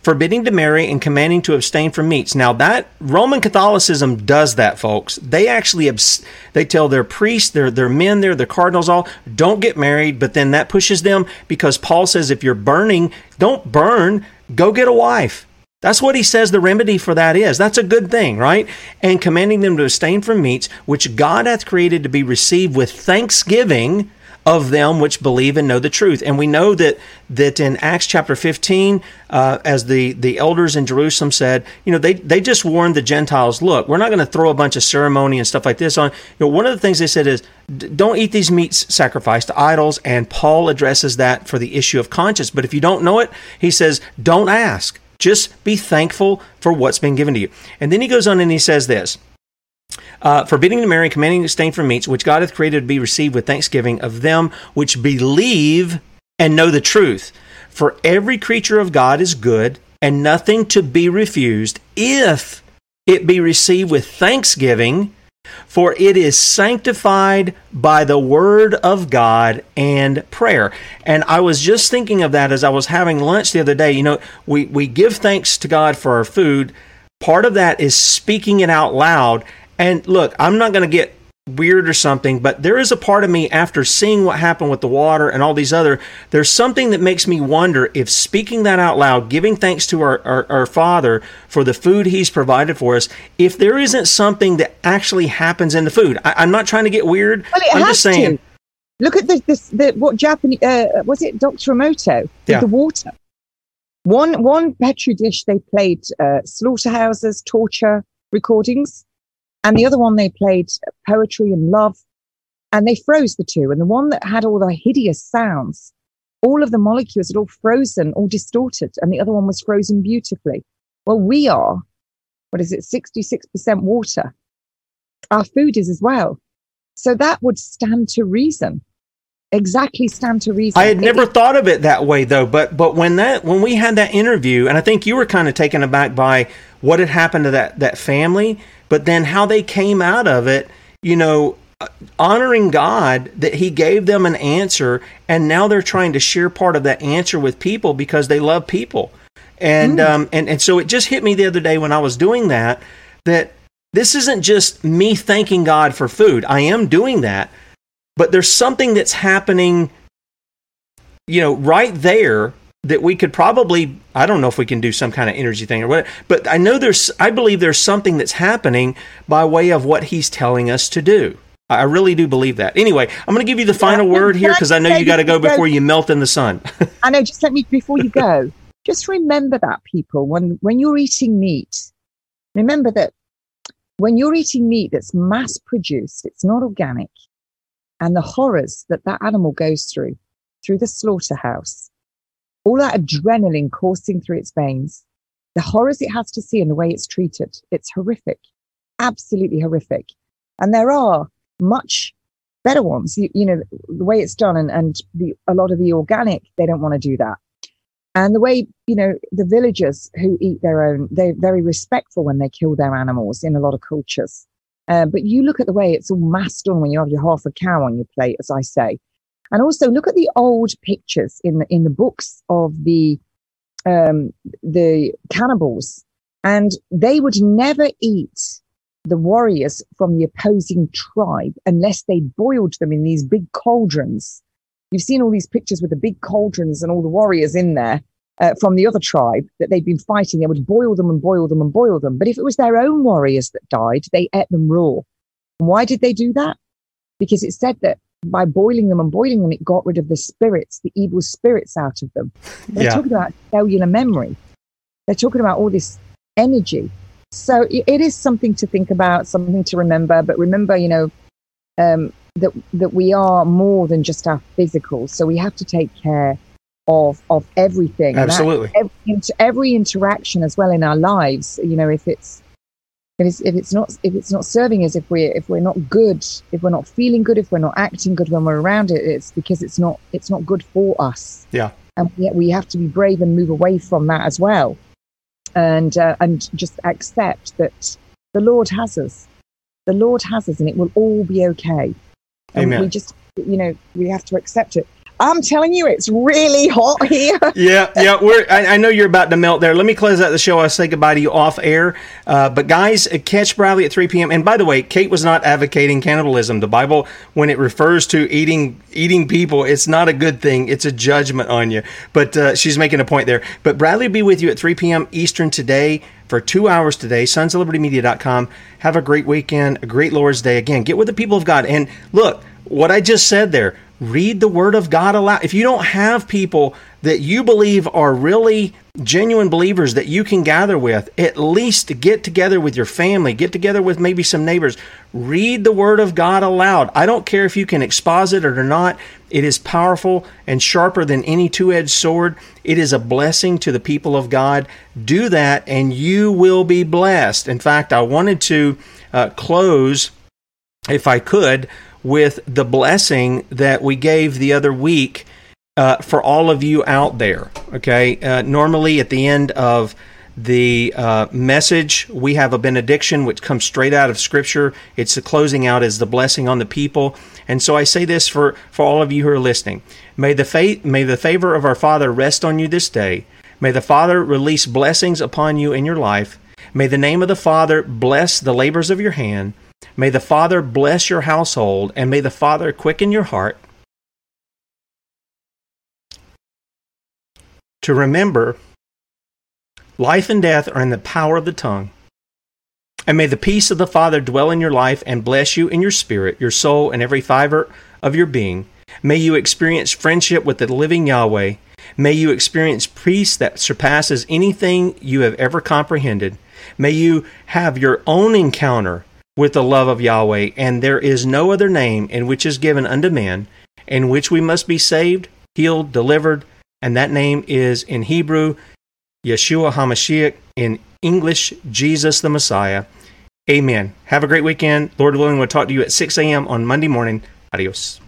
Forbidding to marry and commanding to abstain from meats. Now that Roman Catholicism does that, folks. They actually abs- they tell their priests, their their men, there, their cardinals, all don't get married. But then that pushes them because Paul says if you're burning, don't burn. Go get a wife. That's what he says the remedy for that is. That's a good thing, right? And commanding them to abstain from meats, which God hath created to be received with thanksgiving of them which believe and know the truth. And we know that that in Acts chapter 15, uh, as the, the elders in Jerusalem said, you know, they, they just warned the Gentiles, look, we're not going to throw a bunch of ceremony and stuff like this on. You know, one of the things they said is, don't eat these meats sacrificed to idols. And Paul addresses that for the issue of conscience. But if you don't know it, he says, don't ask. Just be thankful for what's been given to you. And then he goes on and he says this uh, forbidding to marry, commanding to abstain from meats, which God hath created to be received with thanksgiving of them which believe and know the truth. For every creature of God is good, and nothing to be refused, if it be received with thanksgiving, for it is sanctified by the word of God and prayer. And I was just thinking of that as I was having lunch the other day. You know, we, we give thanks to God for our food. Part of that is speaking it out loud. And look, I'm not going to get weird or something, but there is a part of me after seeing what happened with the water and all these other, there's something that makes me wonder if speaking that out loud, giving thanks to our, our, our Father for the food He's provided for us, if there isn't something that actually happens in the food. I, am not trying to get weird. Well, I'm just saying. To. Look at this, this the, what Japanese, uh, was it Dr. Emoto? Yeah. The water. One, one Petri dish, they played uh, slaughterhouses, torture recordings and the other one, they played poetry and love. And they froze the two. And the one that had all the hideous sounds, all of the molecules had all frozen, all distorted. And the other one was frozen beautifully. Well, we are, what is it, 66% water. Our food is as well. So that would stand to reason exactly stand to reason. I had never it, thought of it that way though, but but when that when we had that interview, and I think you were kind of taken aback by what had happened to that that family, but then how they came out of it, you know, honoring God that He gave them an answer, and now they're trying to share part of that answer with people because they love people. And mm. um, and and so it just hit me the other day when I was doing that that this isn't just me thanking God for food. I am doing that, but there's something that's happening, you know, right there that we could probably I don't know if we can do some kind of energy thing or what but I know there's I believe there's something that's happening by way of what he's telling us to do. I really do believe that. Anyway, I'm going to give you the final yeah, word here because I know you got to go before you melt in the sun. I know. Just let me before you go. just remember that people when when you're eating meat, remember that when you're eating meat that's mass produced, it's not organic, and the horrors that that animal goes through through the slaughterhouse all that adrenaline coursing through its veins, the horrors it has to see and the way it's treated. It's horrific, absolutely horrific. And there are much better ones. You, you know, the way it's done and, and the, a lot of the organic, they don't want to do that. And the way, you know, the villagers who eat their own, they're very respectful when they kill their animals in a lot of cultures. Uh, but you look at the way it's all masked done when you have your half a cow on your plate, as I say. And also look at the old pictures in the, in the books of the, um, the cannibals. And they would never eat the warriors from the opposing tribe unless they boiled them in these big cauldrons. You've seen all these pictures with the big cauldrons and all the warriors in there uh, from the other tribe that they'd been fighting. They would boil them and boil them and boil them. But if it was their own warriors that died, they ate them raw. And why did they do that? Because it said that by boiling them and boiling them, it got rid of the spirits, the evil spirits out of them. They're yeah. talking about cellular memory. They're talking about all this energy. So it is something to think about, something to remember. But remember, you know, um, that that we are more than just our physical. So we have to take care of of everything. Absolutely. That, every, every interaction as well in our lives. You know, if it's if it's if it's not if it's not serving us, if we're if we're not good, if we're not feeling good, if we're not acting good when we're around it, it's because it's not it's not good for us. Yeah. And yet we have to be brave and move away from that as well and uh, and just accept that the Lord has us. The Lord has us, and it will all be okay. And Amen. we just, you know, we have to accept it. I'm telling you, it's really hot here. yeah, yeah. We're. I, I, know you're about to melt there. Let me close out the show. I'll say goodbye to you off air. Uh, but guys, uh, catch Bradley at 3 p.m. And by the way, Kate was not advocating cannibalism. The Bible, when it refers to eating eating people, it's not a good thing. It's a judgment on you. But uh, she's making a point there. But Bradley will be with you at 3 p.m. Eastern today for two hours today. Sons of Liberty Media.com. Have a great weekend, a great Lord's Day. Again, get with the people of God. And look, what I just said there read the word of God aloud. If you don't have people that you believe are really genuine believers that you can gather with, at least get together with your family, get together with maybe some neighbors, read the word of God aloud. I don't care if you can exposit it or not. It is powerful and sharper than any two edged sword. It is a blessing to the people of God. Do that and you will be blessed. In fact, I wanted to uh, close, if I could, with the blessing that we gave the other week uh, for all of you out there. Okay, uh, normally at the end of the uh, message, we have a benediction which comes straight out of Scripture. It's the closing out as the blessing on the people. And so I say this for, for all of you who are listening. May the, faith, may the favor of our Father rest on you this day. May the Father release blessings upon you in your life. May the name of the Father bless the labors of your hand. May the Father bless your household, and may the Father quicken your heart to remember life and death are in the power of the tongue. And may the peace of the Father dwell in your life and bless you in your spirit, your soul, and every fiber of your being. May you experience friendship with the living Yahweh. May you experience peace that surpasses anything you have ever comprehended. May you have your own encounter with the love of Yahweh, and there is no other name in which is given unto man in which we must be saved, healed, delivered, and that name is in Hebrew Yeshua HaMashiach, in English Jesus the Messiah. Amen. Have a great weekend. Lord willing, we'll talk to you at 6 a.m. on Monday morning. Adios.